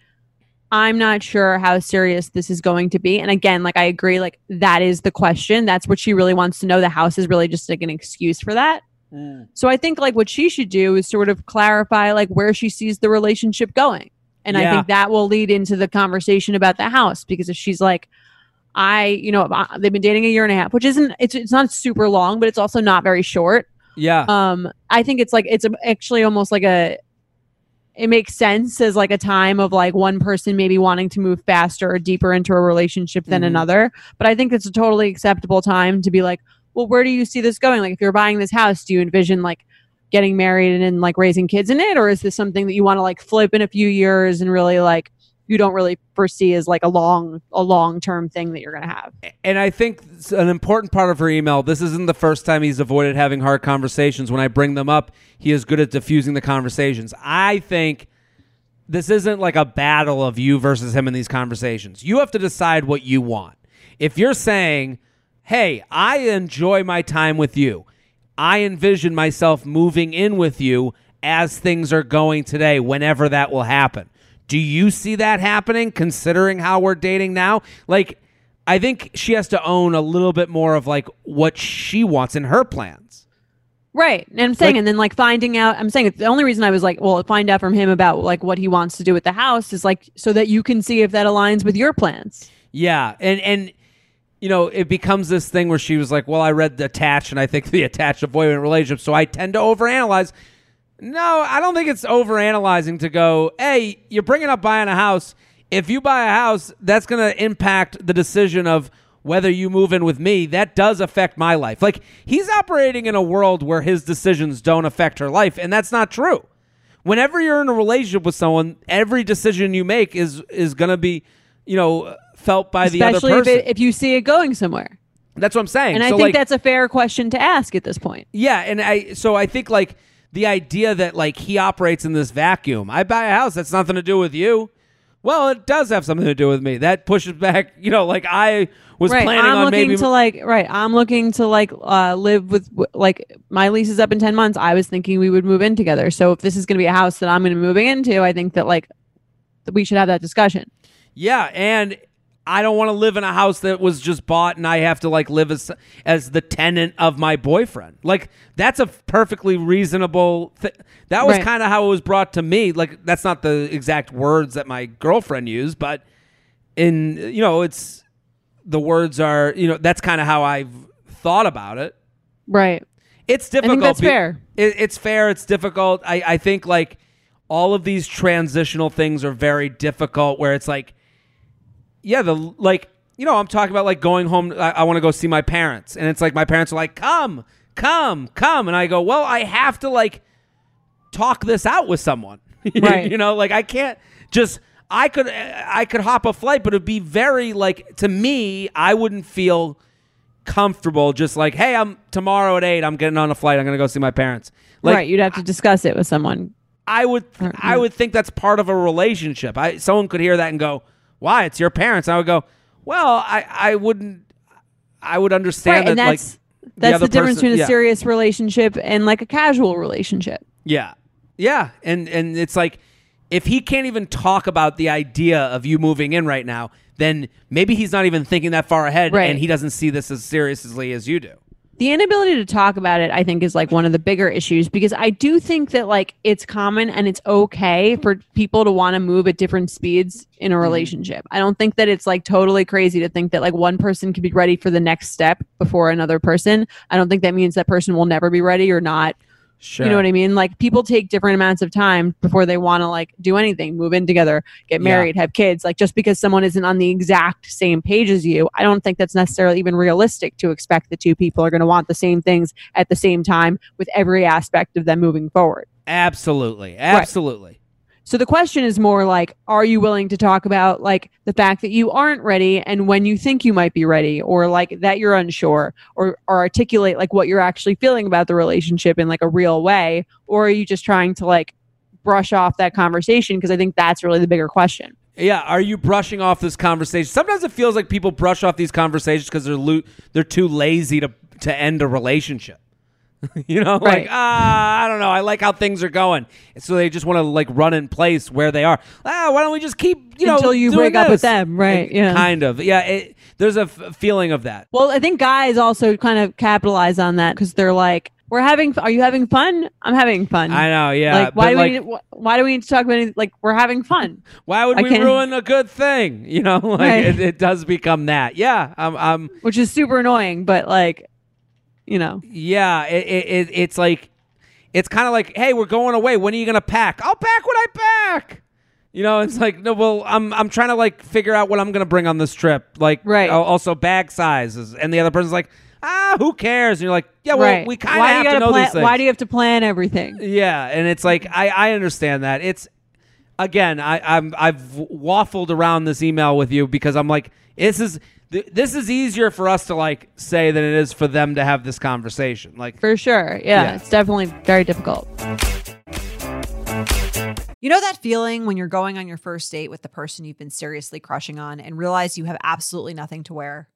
I'm not sure how serious this is going to be. And again, like I agree, like that is the question. That's what she really wants to know. The house is really just like an excuse for that. So I think like what she should do is sort of clarify like where she sees the relationship going. And I think that will lead into the conversation about the house because if she's like, I, you know, I- they've been dating a year and a half, which isn't, it's, it's not super long, but it's also not very short. Yeah. Um, I think it's like, it's actually almost like a, it makes sense as like a time of like one person maybe wanting to move faster or deeper into a relationship than Mhm. another. But I think it's a totally acceptable time to be like, well, where do you see this going? Like, if you're buying this house, do you envision like getting married and, then like raising kids in it, or is this something that you want to like flip in a few years and really like you don't really foresee as like a long a long term thing that you're going to have. And I think an important part of her email, this isn't the first time he's avoided having hard conversations. When I bring them up, he is good at diffusing the conversations. I think this isn't like a battle of you versus him in these conversations. You have to decide what you want. If you're saying, hey, I enjoy my time with you, I envision myself moving in with you as things are going today, whenever that will happen. Do you see that happening considering how we're dating now? Like, I think she has to own a little bit more of like what she wants in her plans. Right. And I'm saying, Like- and then like finding out, I'm saying the only reason I was like, well, find out from him about like what he wants to do with the house is like so that you can see if that aligns with your plans. Yeah, and and you know it becomes this thing where she was like, "Well, I read the attached, and I think the attached avoidant relationship, so I tend to overanalyze." No, I don't think it's overanalyzing to go, "Hey, you're bringing up buying a house. If you buy a house, that's going to impact the decision of." Whether you move in with me, that does affect my life. Like, he's operating in a world where his decisions don't affect her life, and that's not true. Whenever you're in a relationship with someone, every decision you make is is going to be, you know, felt by the other Especially if, person. it, if you see it going somewhere. That's what I'm saying. And I think like, that's a fair question to ask at this point. yeah, and I so I think like the idea that like he operates in this vacuum. I buy a house that's nothing to do with you. Well, it does have something to do with me. That pushes back, you know, like I was right. planning I'm on looking maybe to like right. I'm looking to like uh live with like my lease is up in 10 months. I was thinking we would move in together. So if this is going to be a house that I'm going to be moving into, I think that like we should have that discussion. Yeah, and I don't want to live in a house that was just bought and I have to like live as as the tenant of my boyfriend. Like that's a perfectly reasonable th- that was Right. kind of how it was brought to me. Like that's not the exact words that my girlfriend used, but in you know, it's the words are, you know, that's kind of how I've thought about it. Right. It's think difficult. that's be- fair. It, it's fair. It's difficult. I, I think like all of these transitional things are very difficult. Where it's like, yeah, the like you know I'm talking about like going home. I, I want to go see my parents, and it's like my parents are like, come, come, come, and I go, well, I have to like talk this out with someone. Right. you know, like I can't just. I could I could hop a flight, but it'd be very like to me. I wouldn't feel comfortable just like, hey, I'm tomorrow at eight. I'm getting on a flight. I'm gonna go see my parents. Like right. You'd have to discuss it with someone. I would I would think that's part of a relationship. I someone could hear that and go, why? It's your parents. I would go, well, I I wouldn't. I would understand right. And that that's like that's the, other difference person- between yeah. a serious relationship and like a casual relationship. Yeah. Yeah. And and it's like if he can't even talk about the idea of you moving in right now, then maybe he's not even thinking that far ahead Right. and he doesn't see this as seriously as you do. The inability to talk about it i think is like one of the bigger issues because i do think that like it's common and it's okay for people to want to move at different speeds in a mm-hmm. relationship. I don't think that it's like totally crazy to think that like one person could be ready for the next step before another person. I don't think that means that person will never be ready or not Sure. you know what i mean like people take different amounts of time before they want to like do anything move in together get Yeah. married have kids like just because someone isn't on the exact same page as you i don't think that's necessarily even realistic to expect the two people are going to want the same things at the same time with every aspect of them moving forward Absolutely. Absolutely. So the question is more like are you willing to talk about like the fact that you aren't ready and when you think you might be ready or like that you're unsure or or articulate like what you're actually feeling about the relationship in like a real way or are you just trying to like brush off that conversation because I think that's really the bigger question. Yeah, are you brushing off this conversation? Sometimes it feels like people brush off these conversations because they're lo- they're too lazy to to end a relationship. you know, Right. like ah, I don't know. I like how things are going, so they just want to like run in place where they are. Ah, why don't we just keep you know Until you doing break up with them, right, Like, yeah. kind of. Yeah, it, there's a f- feeling of that. Well, I think guys also kind of capitalize on that because they're like, "We're having. Are you having fun? I'm having fun. I know. Yeah, like, why do like, we? Need, wh- why do we need to talk about anything? Like, we're having fun. Why would I we can't- ruin a good thing? You know, like Right. it, it does become that. Yeah, I'm. I'm which is super annoying. But like, you know, Yeah, it, it, it it's like it's kind of like, hey, we're going away. When are you gonna pack? I'll pack when I pack. You know, it's like no. Well, I'm I'm trying to like figure out what I'm gonna bring on this trip. Like, Right. Also, bag sizes, and the other person's like, ah, who cares? And you're like, yeah, well, right? we kind of have to know plan? these things. Why do you have to plan everything? Yeah, and it's like I I understand that it's. again, I, I'm I've waffled around this email with you because I'm like, this is th- this is easier for us to like say than it is for them to have this conversation. Like, For sure. Yeah, Yeah. it's definitely very difficult. You know that feeling when you're going on your first date with the person you've been seriously crushing on and realize you have absolutely nothing to wear?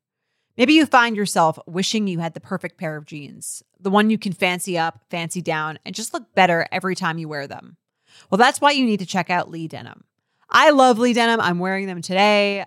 Maybe you find yourself wishing you had the perfect pair of jeans, the one you can fancy up, fancy down, and just look better every time you wear them. Well, that's why you need to check out Lee Denim. I love Lee Denim. I'm wearing them today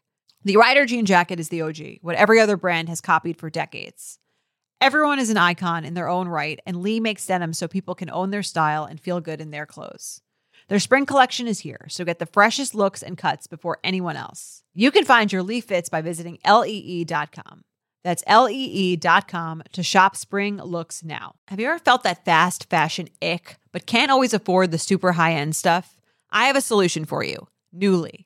The Rider jean jacket is the OG, what every other brand has copied for decades. Everyone is an icon in their own right, and Lee makes denim so people can own their style and feel good in their clothes. Their spring collection is here, so get the freshest looks and cuts before anyone else. You can find your Lee fits by visiting lee.com. That's lee.com to shop spring looks now. Have you ever felt that fast fashion ick, but can't always afford the super high end stuff? I have a solution for you Nuuly.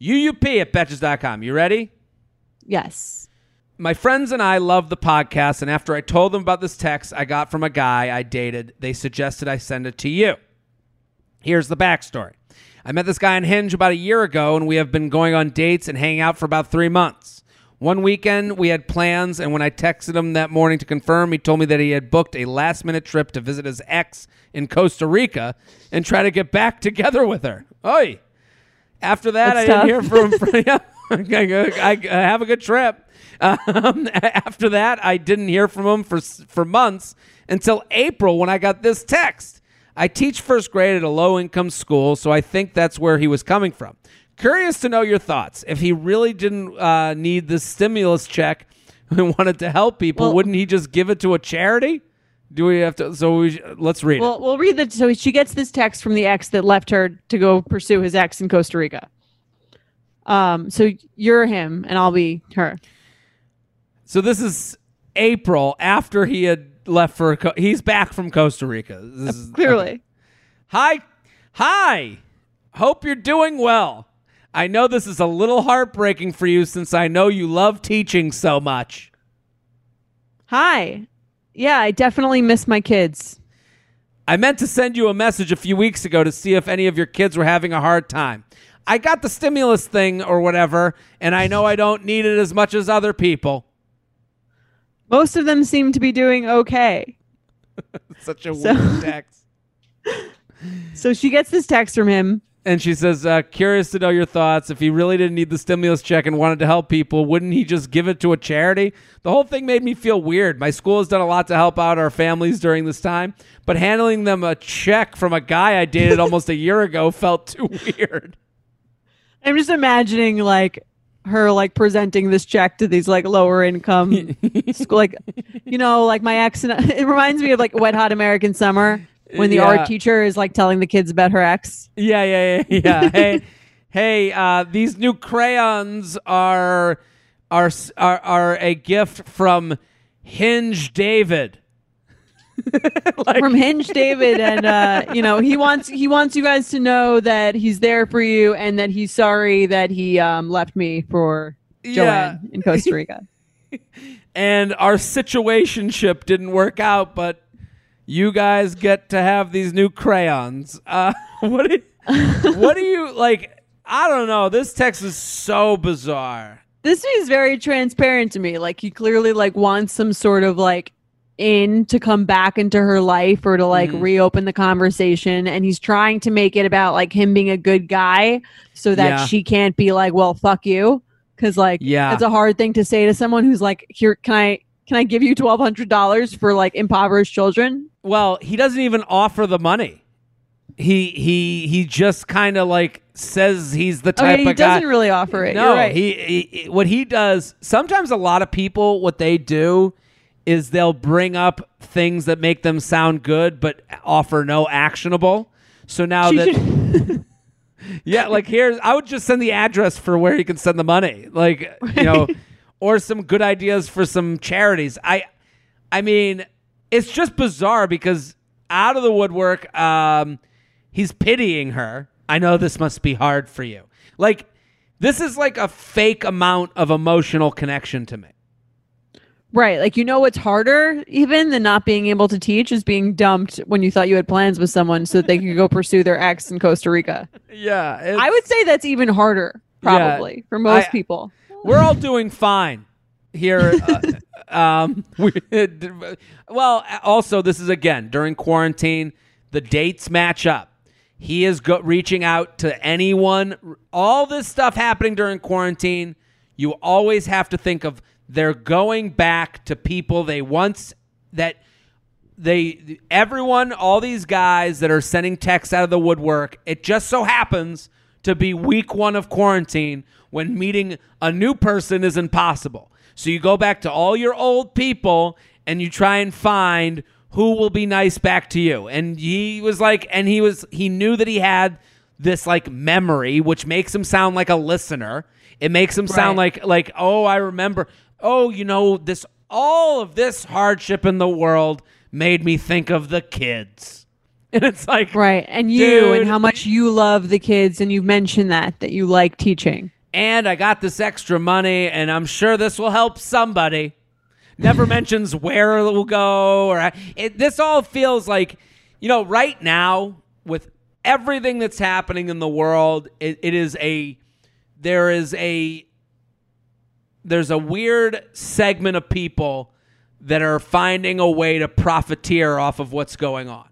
UUP at Betches.com. You ready? Yes. My friends and I love the podcast, and after I told them about this text I got from a guy I dated, they suggested I send it to you. Here's the backstory I met this guy on Hinge about a year ago, and we have been going on dates and hanging out for about three months. One weekend, we had plans, and when I texted him that morning to confirm, he told me that he had booked a last minute trip to visit his ex in Costa Rica and try to get back together with her. Oi! After that, That's I didn't hear from him. yeah, I, I, I have a good trip. Um, after that, I didn't hear from him for for months until April when I got this text. I teach first grade at a low income school, so I think that's where he was coming from. Curious to know your thoughts. If he really didn't uh, need the stimulus check and wanted to help people, Well- wouldn't he just give it to a charity? Do we have to? So we, let's read it. Well, we'll read the. So she gets this text from the ex that left her to go pursue his ex in Costa Rica. Um. So you're him, and I'll be her. So this is April after he had left for. Co- he's back from Costa Rica. This is, Clearly. okay. Hi, hi. Hope you're doing well. I know this is a little heartbreaking for you since I know you love teaching so much. Hi. Yeah, I definitely miss my kids. I meant to send you a message a few weeks ago to see if any of your kids were having a hard time. I got the stimulus thing or whatever, and I know I don't need it as much as other people. Most of them seem to be doing okay. Such a So- weird text. So she gets this text from him. And she says, uh, curious to know your thoughts. If he really didn't need the stimulus check and wanted to help people, wouldn't he just give it to a charity? The whole thing made me feel weird. My school has done a lot to help out our families during this time, but handling them a check from a guy I dated almost a year ago felt too weird. I'm just imagining like her like presenting this check to these like lower income school like you know like my ex and it reminds me of like wet hot American summer when the Yeah. art teacher is like telling the kids about her ex. Yeah, yeah, yeah, yeah. hey, hey, uh, these new crayons are are are are a gift from Hinge David. like, from Hinge David and uh you know he wants he wants you guys to know that he's there for you and that he's sorry that he um left me for Yeah. Joanne in Costa Rica. and our situationship didn't work out, but you guys get to have these new crayons. Uh, what do you, what do you like? I don't know. This text is so bizarre. this is very transparent to me. Like he clearly like wants some sort of like in to come back into her life or to like Mhm. reopen the conversation and he's trying to make it about like him being a good guy so that Yeah. she can't be like well fuck you cuz like Yeah. it's a hard thing to say to someone who's like here can I can I give you $1200 for like impoverished children? Well, he doesn't even offer the money. He he he just kind of like says he's the Oh, yeah, type he of guy. He doesn't really offer it. No, right. he, he what he does. Sometimes a lot of people what they do is they'll bring up things that make them sound good but offer no actionable. So now She that yeah, like here's I would just send the address for where he can send the money. Like, you know, or some good ideas for some charities. I I mean, it's just bizarre because out of the woodwork, um, he's pitying her. I know this must be hard for you. Like, this is like a fake amount of emotional connection to me. Right. Like, you know what's harder even than not being able to teach is being dumped when you thought you had plans with someone so that they could go pursue their ex in Costa Rica. Yeah, I would say that's even harder, probably, for most I- people. We're all doing fine here. Uh, um, we, well, also this is again during quarantine. The dates match up. He is go- reaching out to anyone. All this stuff happening during quarantine. You always have to think of they're going back to people they once that they everyone all these guys that are sending texts out of the woodwork it just so happens to be week one of quarantine when meeting a new person is impossible. So you go back to all your old people and you try and find who will be nice back to you. And he was like and he was he knew that he had this like memory which makes him sound like a listener. It makes him sound like like oh i remember. Oh you know this all of this hardship in the world made me think of the kids and it's like Right. And you Dude. and how much you love the kids. And you mentioned that, that you like teaching. and i got this extra money and i'm sure this will help somebody never mentions where it will go or it, this all feels like you know right now with everything that's happening in the world it, it is a there is a there's a weird segment of people that are finding a way to profiteer off of what's going on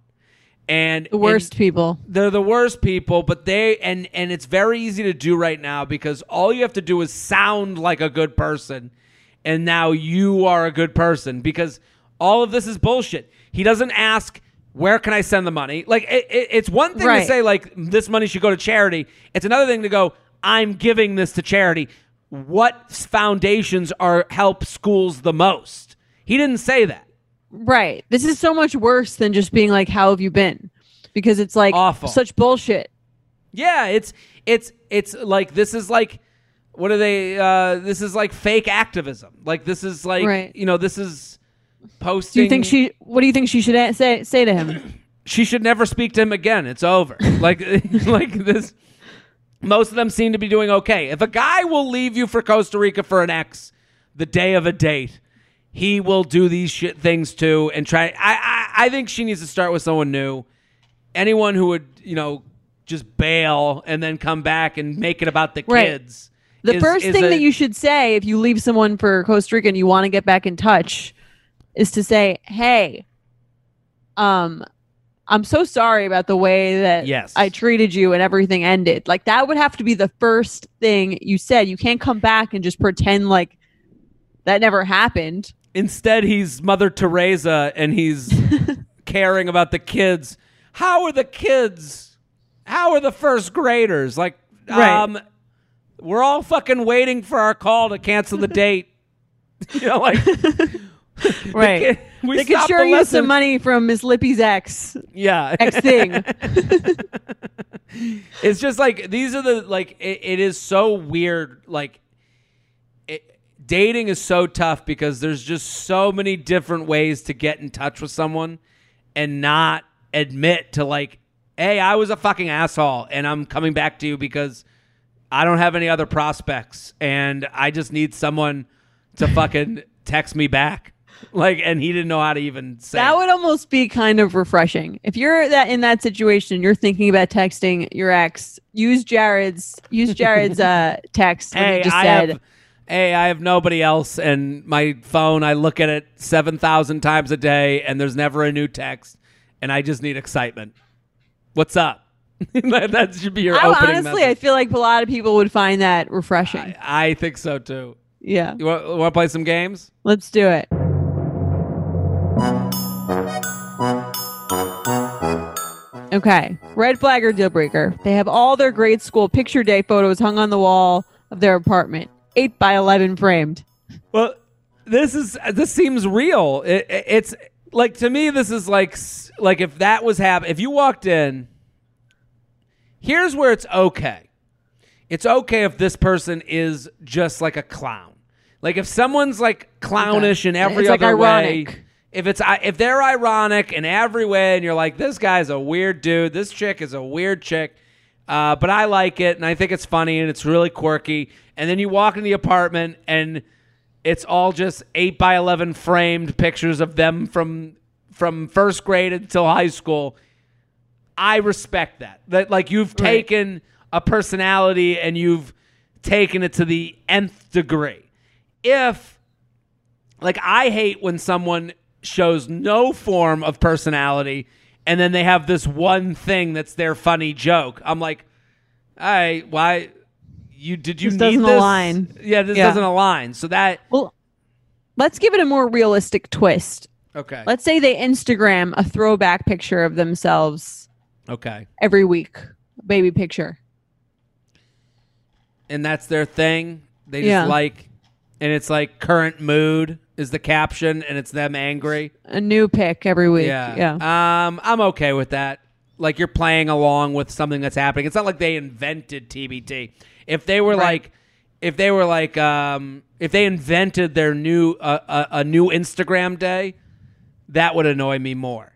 and The worst and- people. they're the worst people but they and and it's very easy to do right now because all you have to do is sound like a good person and now you are a good person because all of this is bullshit. He doesn't ask where can i send the money? Like it, it- it's one thing to say like this money should go to charity. It's another thing to go i'm giving this to charity. What foundations are help schools the most? He didn't say that Right. This is so much worse than just being like, how have you been? Because it's like Awful. such bullshit. Yeah, it's it's it's like this is like what are they uh this is like fake activism. Like this is like Right. you know, this is posting Do you think she, what do you think she should a- say, say to him? she should never speak to him again. It's over. like like this most of them seem to be doing okay. If a guy will leave you for Costa Rica for an ex the day of a date, he will do these shit things too and try I, I I think she needs to start with someone new. Anyone who would, you know, just bail and then come back and make it about the Right. kids. The is- first is thing a- that you should say if you leave someone for Costa Rica and you want to get back in touch is to say, "Hey, um, I'm so sorry about the way that Yes. I treated you and everything ended." Like that would have to be the first thing you said. You can't come back and just pretend like that never happened. Instead, he's Mother Teresa and he's caring about the kids. How are the kids? How are the first graders? Like, Right. um, we're all fucking waiting for our call to cancel the date. you know, like, Right. We they could sure the use some money from Miss Lippy's ex Yeah. ex thing. it's just like these are the like it, it is so weird like dating is so tough because there's just so many different ways to get in touch with someone and not admit to like hey i was a fucking asshole and i'm coming back to you because i don't have any other prospects and i just need someone to fucking text me back like and he didn't know how to even say That would almost be kind of refreshing. If you're that in that situation, you're thinking about texting your ex. Use Jared's use Jared's uh, text. hey, I said, have, hey, I have nobody else, and my phone. I look at it seven thousand times a day, and there's never a new text, and I just need excitement. What's up? that, that should be your I, opening. honestly, I feel like a lot of people would find that refreshing. I, I think so too. yeah, You want to play some games? let's do it. Okay, red flag or deal breaker. They have all their grade school picture day photos hung on the wall of their apartment, eight by eleven framed. Well, this is this seems real. It, it- it's like to me, this is like like if that was happening. If you walked in, here's where it's okay. It's okay if this person is just like a clown. Like if someone's like clownish in every It's, like, other way. ironic. If it's if they're ironic in every way, and you're like, this guy's a weird dude, this chick is a weird chick, uh, but I like it, and I think it's funny, and it's really quirky. And then you walk in the apartment, and it's all just eight by eleven framed pictures of them from from first grade until high school. I respect that. That like you've Right. taken a personality and you've taken it to the nth degree. If like I hate when someone shows no form of personality and then they have this one thing that's their funny joke. I'm like, all right, why you did you This need doesn't this? align. Yeah, this Yeah. doesn't align. So that Well, let's give it a more realistic twist. okay. Let's say they Instagram a throwback picture of themselves okay. every week, baby picture. and that's their thing. They just Yeah. like, and it's like current mood is the caption, and it's them angry. A new pic every week. Yeah, Yeah. Um, I'm okay with that. Like you're playing along with something that's happening. It's not like they invented TBT. If they were Right. like, if they were like, um, if they invented their new uh, a, a new Instagram day, that would annoy me more.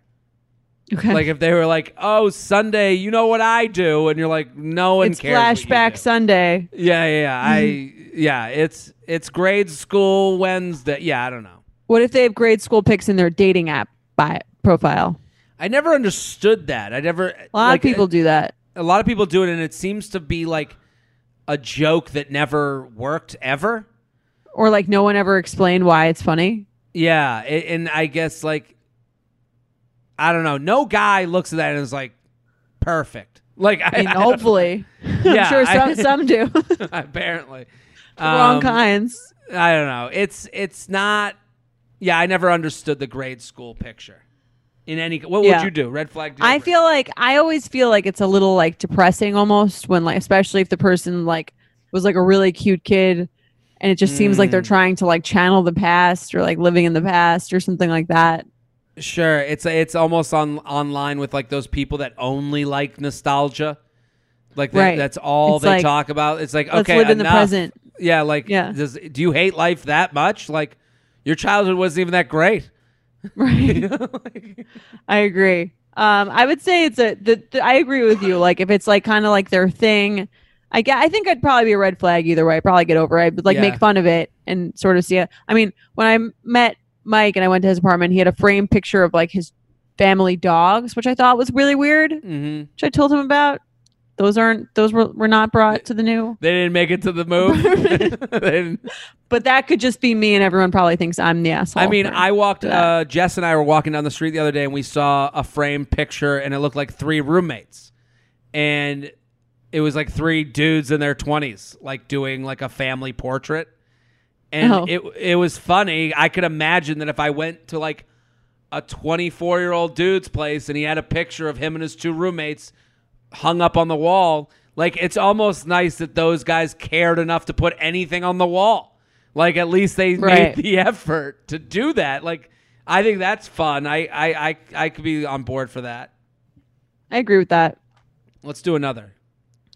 okay. Like if they were like, "Oh, Sunday, you know what I do," and you're like, "No one it's cares." flashback do." Sunday. Yeah, yeah, yeah. I Mm-hmm. yeah, it's it's grade school Wednesday. Yeah, I don't know. What if they have grade school pics in their dating app by profile? I never understood that. I never A lot like, of people do that. A lot of people do it, and it seems to be like a joke that never worked ever. Or like no one ever explained why it's funny. Yeah, a- and I guess like I don't know. No guy looks at that and is like perfect. Like I, I mean, I hopefully. Yeah, I'm sure some, I- some do. apparently wrong Um, kinds. I don't know. It's it's not. Yeah, I never understood the grade school picture. In any, what Yeah. would you do? Red flag. I breaker? feel like I always feel like it's a little like depressing almost when like especially if the person like was like a really cute kid and it just seems like they're Mm. trying to like channel the past or like living in the past or something like that. Sure, it's it's almost on online with like those people that only like nostalgia. Like they, Right. that's all It's they like, talk about. It's like let's okay, live in the present. Yeah, like Yeah. Does, do you hate life that much? Like your childhood wasn't even that great. Right. I agree. Um, I would say it's a. The, the, I agree with you. Like if it's like kind of like their thing, I get. I think I'd probably be a red flag either way. I'd probably get over it. I'd like Yeah. make fun of it and sort of see it. I mean, when I met Mike and I went to his apartment, he had a framed picture of like his family dogs, which I thought was really weird. hmm Which I told him about. Those aren't. Those were were not brought to the new. They didn't make it to the move. But that could just be me, and everyone probably thinks I'm the asshole. I mean, I walked. Uh, Jess and I were walking down the street the other day, and we saw a framed picture, and it looked like three roommates, and it was like three dudes in their twenties, like doing like a family portrait, and Oh. it it was funny. I could imagine that if I went to like a twenty four year old dude's place, and he had a picture of him and his two roommates hung up on the wall. Like it's almost nice that those guys cared enough to put anything on the wall. Like at least they Right. made the effort to do that. Like I think that's fun. I, I, I, I could be on board for that. I agree with that. Let's do another.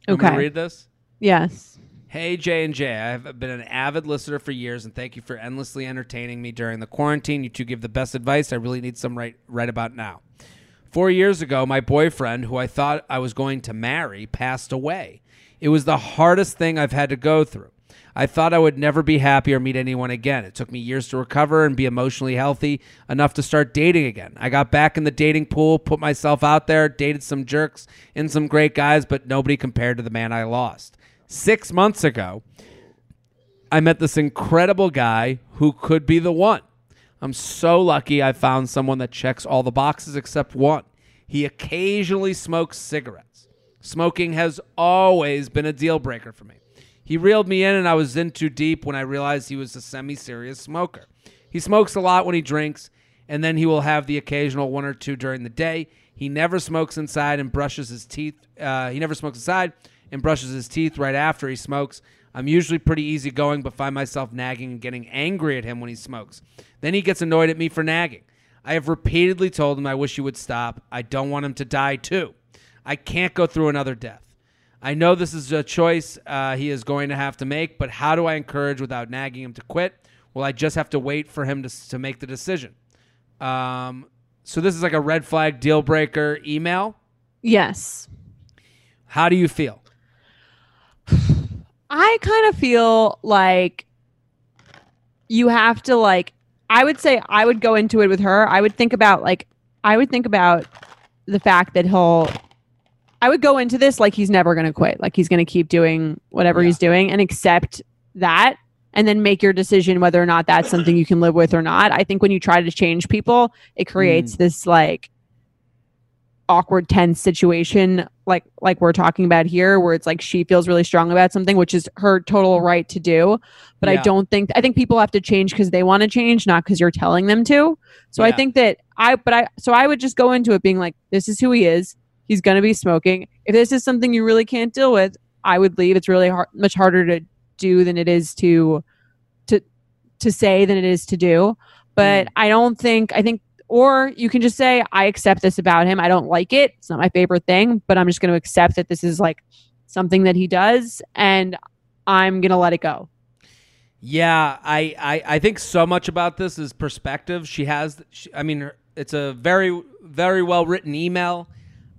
You want me Okay. read this. Yes. Hey J and J, I have been an avid listener for years, and thank you for endlessly entertaining me during the quarantine. You two give the best advice. I really need some right right about now. Four years ago, my boyfriend, who I thought I was going to marry, passed away. It was the hardest thing I've had to go through. I thought I would never be happy or meet anyone again. It took me years to recover and be emotionally healthy enough to start dating again. I got back in the dating pool, put myself out there, dated some jerks and some great guys, but nobody compared to the man I lost. Six months ago, I met this incredible guy who could be the one. I'm so lucky I found someone that checks all the boxes except one. He occasionally smokes cigarettes. Smoking has always been a deal breaker for me. He reeled me in, and I was in too deep when I realized he was a semi serious smoker. He smokes a lot when he drinks, and then he will have the occasional one or two during the day. He never smokes inside and brushes his teeth. Uh, he never smokes inside and brushes his teeth right after he smokes. I'm usually pretty easygoing, but find myself nagging and getting angry at him when he smokes. Then he gets annoyed at me for nagging. I have repeatedly told him I wish he would stop. I don't want him to die too. I can't go through another death. I know this is a choice uh, he is going to have to make, but how do I encourage without nagging him to quit? Well, I just have to wait for him to, to make the decision. Um, so this is like a red flag deal breaker email. Yes. How do you feel? I kind of feel like you have to like I would say I would go into it with her. I would think about like I would think about the fact that he'll I would go into this like he's never going to quit. Like he's going to keep doing whatever Yeah. he's doing and accept that and then make your decision whether or not that's something you can live with or not. I think when you try to change people, it creates mm. this like awkward tense situation like like we're talking about here where it's like she feels really strong about something which is her total right to do. But i don't think i think people have to change because they want to change not because you're telling them to. So i think that i but i so i would just go into it being like this is who he is. He's going to be smoking. If this is something you really can't deal with i would leave. It's really hard much harder to do than it is to to to say than it is to do. But mm. i don't think i think or you can just say i accept this about him i don't like it it's not my favorite thing but i'm just going to accept that this is like something that he does and i'm going to let it go Yeah, I, I, I think so much about this is perspective. She has, she, I mean, it's a very, very well written email.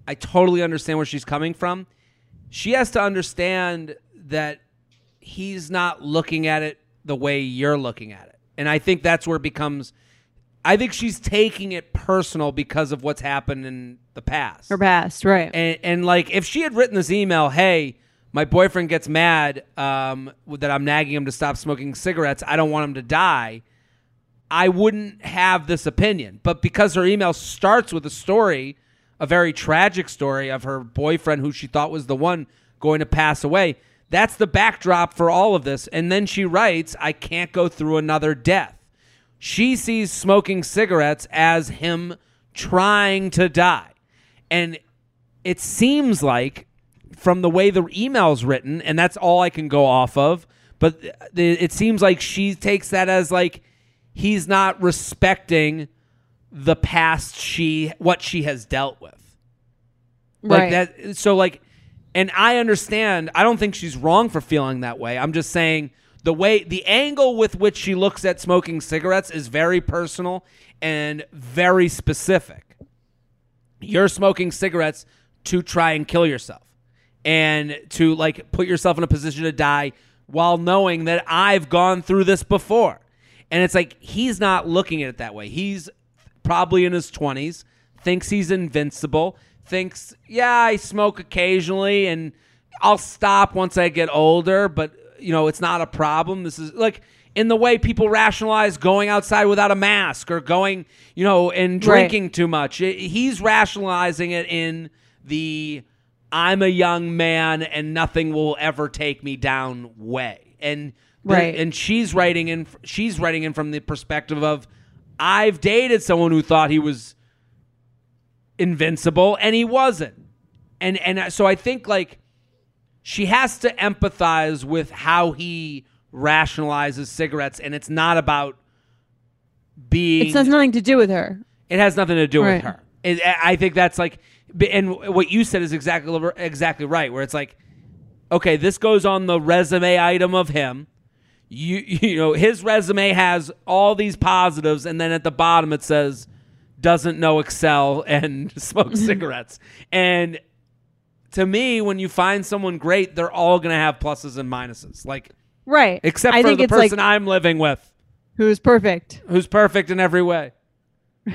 I totally understand where she's coming from. She has to understand that he's not looking at it the way you're looking at it. And I think that's where it becomes, I think she's taking it personal because of what's happened in the past. Her past right And, and like, if she had written this email, hey, my boyfriend gets mad um, that I'm nagging him to stop smoking cigarettes. I don't want him to die. I wouldn't have this opinion. But because her email starts with a story, a very tragic story of her boyfriend who she thought was the one going to pass away, that's the backdrop for all of this. And then she writes, I can't go through another death. She sees smoking cigarettes as him trying to die. And it seems like from the way the email's written, and that's all I can go off of, but it seems like she takes that as like he's not respecting the past she what she has dealt with. Like right that so like and I understand I don't think she's wrong for feeling that way. I'm just saying the way the angle with which she looks at smoking cigarettes is very personal and very specific. You're smoking cigarettes to try and kill yourself and to like put yourself in a position to die while knowing that I've gone through this before. And it's like he's not looking at it that way. He's probably in his 20s, thinks he's invincible, thinks, yeah, I smoke occasionally and I'll stop once I get older, but you know, it's not a problem. This is like in the way people rationalize going outside without a mask or going, you know, and Right. drinking too much. He's rationalizing it in the I'm a young man and nothing will ever take me down way. And the- Right. and she's writing in she's writing in from the perspective of I've dated someone who thought he was invincible and he wasn't. And and so I think like she has to empathize with how he rationalizes cigarettes and it's not about being. It has nothing to do with her. It has nothing to do Right. with her. It, I think that's like, and what you said is exactly exactly right. Where it's like, okay, this goes on the resume item of him. You you know his resume has all these positives, and then at the bottom it says doesn't know Excel and smokes cigarettes. And to me, when you find someone great, they're all gonna have pluses and minuses. Like Right. except I for the person like I'm living with, who's perfect. who's perfect in every way.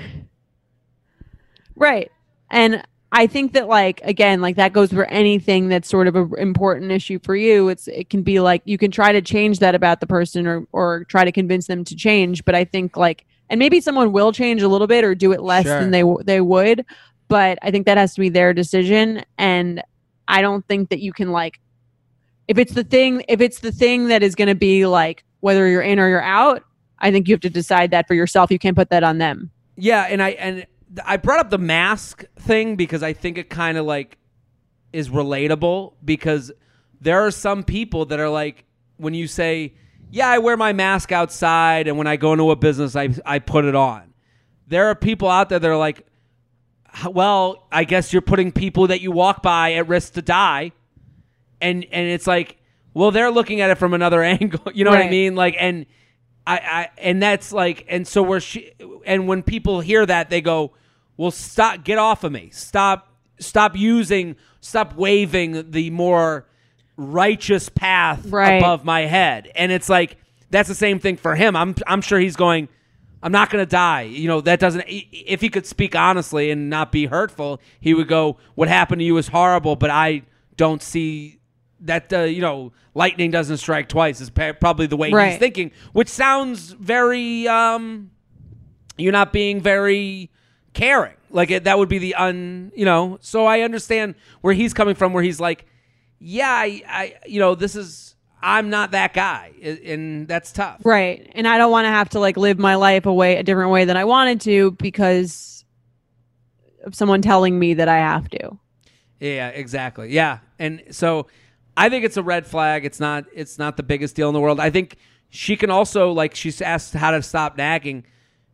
Right. And I think that like again, like that goes for anything that's sort of an important issue for you. It's it can be like you can try to change that about the person or or try to convince them to change, but I think like and maybe someone will change a little bit or do it less Sure. than they w- they would, but I think that has to be their decision and I don't think that you can like if it's the thing if it's the thing that is going to be like whether you're in or you're out, I think you have to decide that for yourself. You can't put that on them. Yeah, and I and I brought up the mask thing because I think it kind of like is relatable because there are some people that are like when you say, "Yeah, I wear my mask outside and when I go into a business I I put it on." There are people out there that are like, "H- "Well, I guess you're putting people that you walk by at risk to die." And and it's like, well, they're looking at it from another angle. You know what I mean? Like and I, I and that's like and so we're she, and when people hear that they go well stop get off of me stop stop using stop waving the more righteous path Right. above my head and it's like that's the same thing for him i'm i'm sure he's going i'm not going to die. You know that doesn't if he could speak honestly and not be hurtful he would go what happened to you is horrible but i don't see that uh, you know lightning doesn't strike twice is probably the way he's thinking which sounds very um you're not being very caring. Like it, that would be the un you know so i understand where he's coming from where he's like yeah i, I you know this is i'm not that guy and that's tough Right. And I don't want to have to like live my life a way a different way than I wanted to because of someone telling me that I have to. Yeah, exactly. Yeah. And so I think it's a red flag. It's not it's not the biggest deal in the world. I think she can also like she's asked how to stop nagging.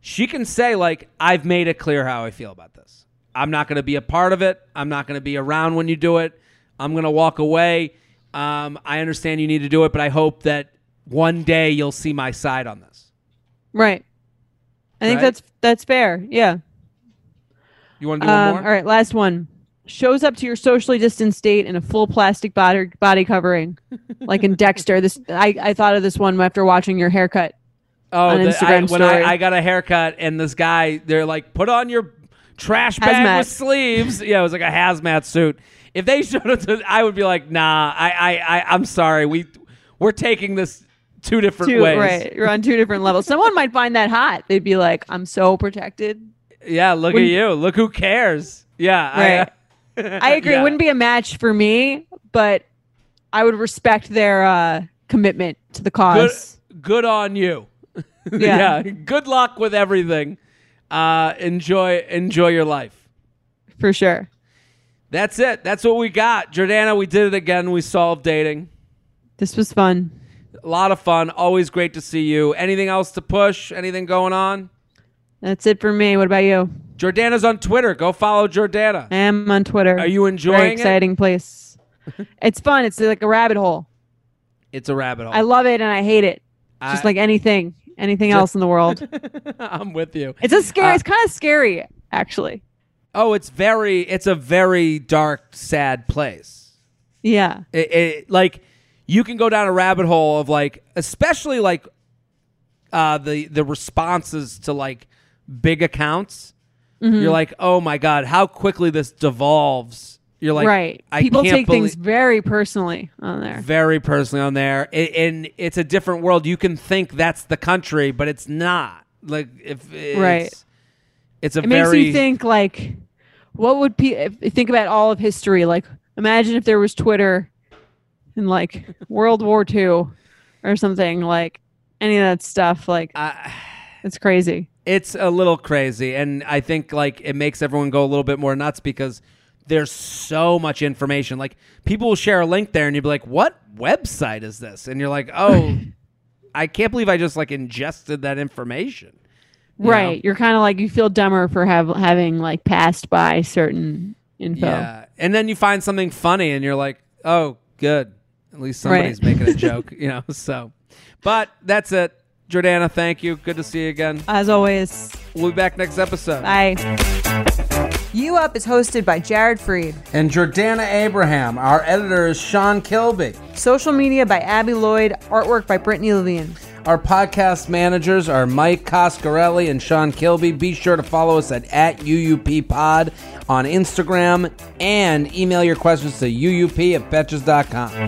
She can say like I've made it clear how I feel about this. I'm not going to be a part of it. I'm not going to be around when you do it. I'm going to walk away. Um, I understand you need to do it, but I hope that one day you'll see my side on this. Right. I think Right? that's that's fair. Yeah. You want to do one Um, more? all right, last one. Shows up to your socially distanced state in a full plastic body body covering, like in Dexter. This I, I thought of this one after watching your haircut. Oh, the- I, when. I, I got a haircut and this guy, they're like, put on your trash bag Hazmat. with sleeves. yeah, it was like a hazmat suit. If they showed up to, I would be like, nah, I, I, I I'm sorry. We, we're taking this two different Two, ways. right, you're on two different levels. Someone might find that hot. They'd be like, "I'm so protected." Yeah, look at you. Look who cares. Yeah, Right. I agree. Yeah. It wouldn't be a match for me, but I would respect their uh, commitment to the cause. good on you. Yeah. Good luck with everything. Uh, enjoy, enjoy your life. For sure. That's it. That's what we got. Jordana, we did it again. We solved dating. This was fun. A lot of fun. Always great to see you. Anything else to push? Anything going on? That's it for me. What about you? Jordana's on Twitter. Go follow Jordana. I am on Twitter. Are you Very enjoying it? exciting place. it's fun. It's like a rabbit hole. It's a rabbit hole. I love it and I hate it. Just I- like anything, anything else in the world. I'm with you. It's a scary. Uh, it's kind of scary, actually. Oh, it's very. It's a very dark, sad place. Yeah. It, it like you can go down a rabbit hole of like, especially like uh, the the responses to like big accounts. Mm-hmm. You're like, oh my god, how quickly this devolves. You're like, right. I People take belie- things very personally on there. very personally on there, I- and it's a different world. You can think that's the country, but it's not. Like if it's, Right. it's a It very makes you think like, what would pe- if, think about all of history? Like, imagine if there was Twitter in like World War II or something. Like any of that stuff. Like I- it's crazy. it's a little crazy, and I think like it makes everyone go a little bit more nuts because there's so much information. Like people will share a link there, and you'll be like, "What website is this?" And you're like, "Oh, I can't believe I just like ingested that information." Right. know? You're kind of like you feel dumber for have, having like passed by certain info. Yeah. And then you find something funny and you're like, oh, good. At least somebody's making a joke, you know? So, but that's it. Jordana, thank you. Good to see you again. As always, We'll be back next episode. bye. U Up is hosted by Jared Freid. And Jordana Abraham. Our editor is Sean Kilby. Social media by Abby Lloyd. Artwork by Brittany Levine. Our podcast managers are Mike Coscarelli and Sean Kilby. Be sure to follow us at, at UUP Pod on Instagram and email your questions to UUP at Betches.com.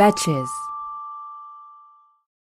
Betches.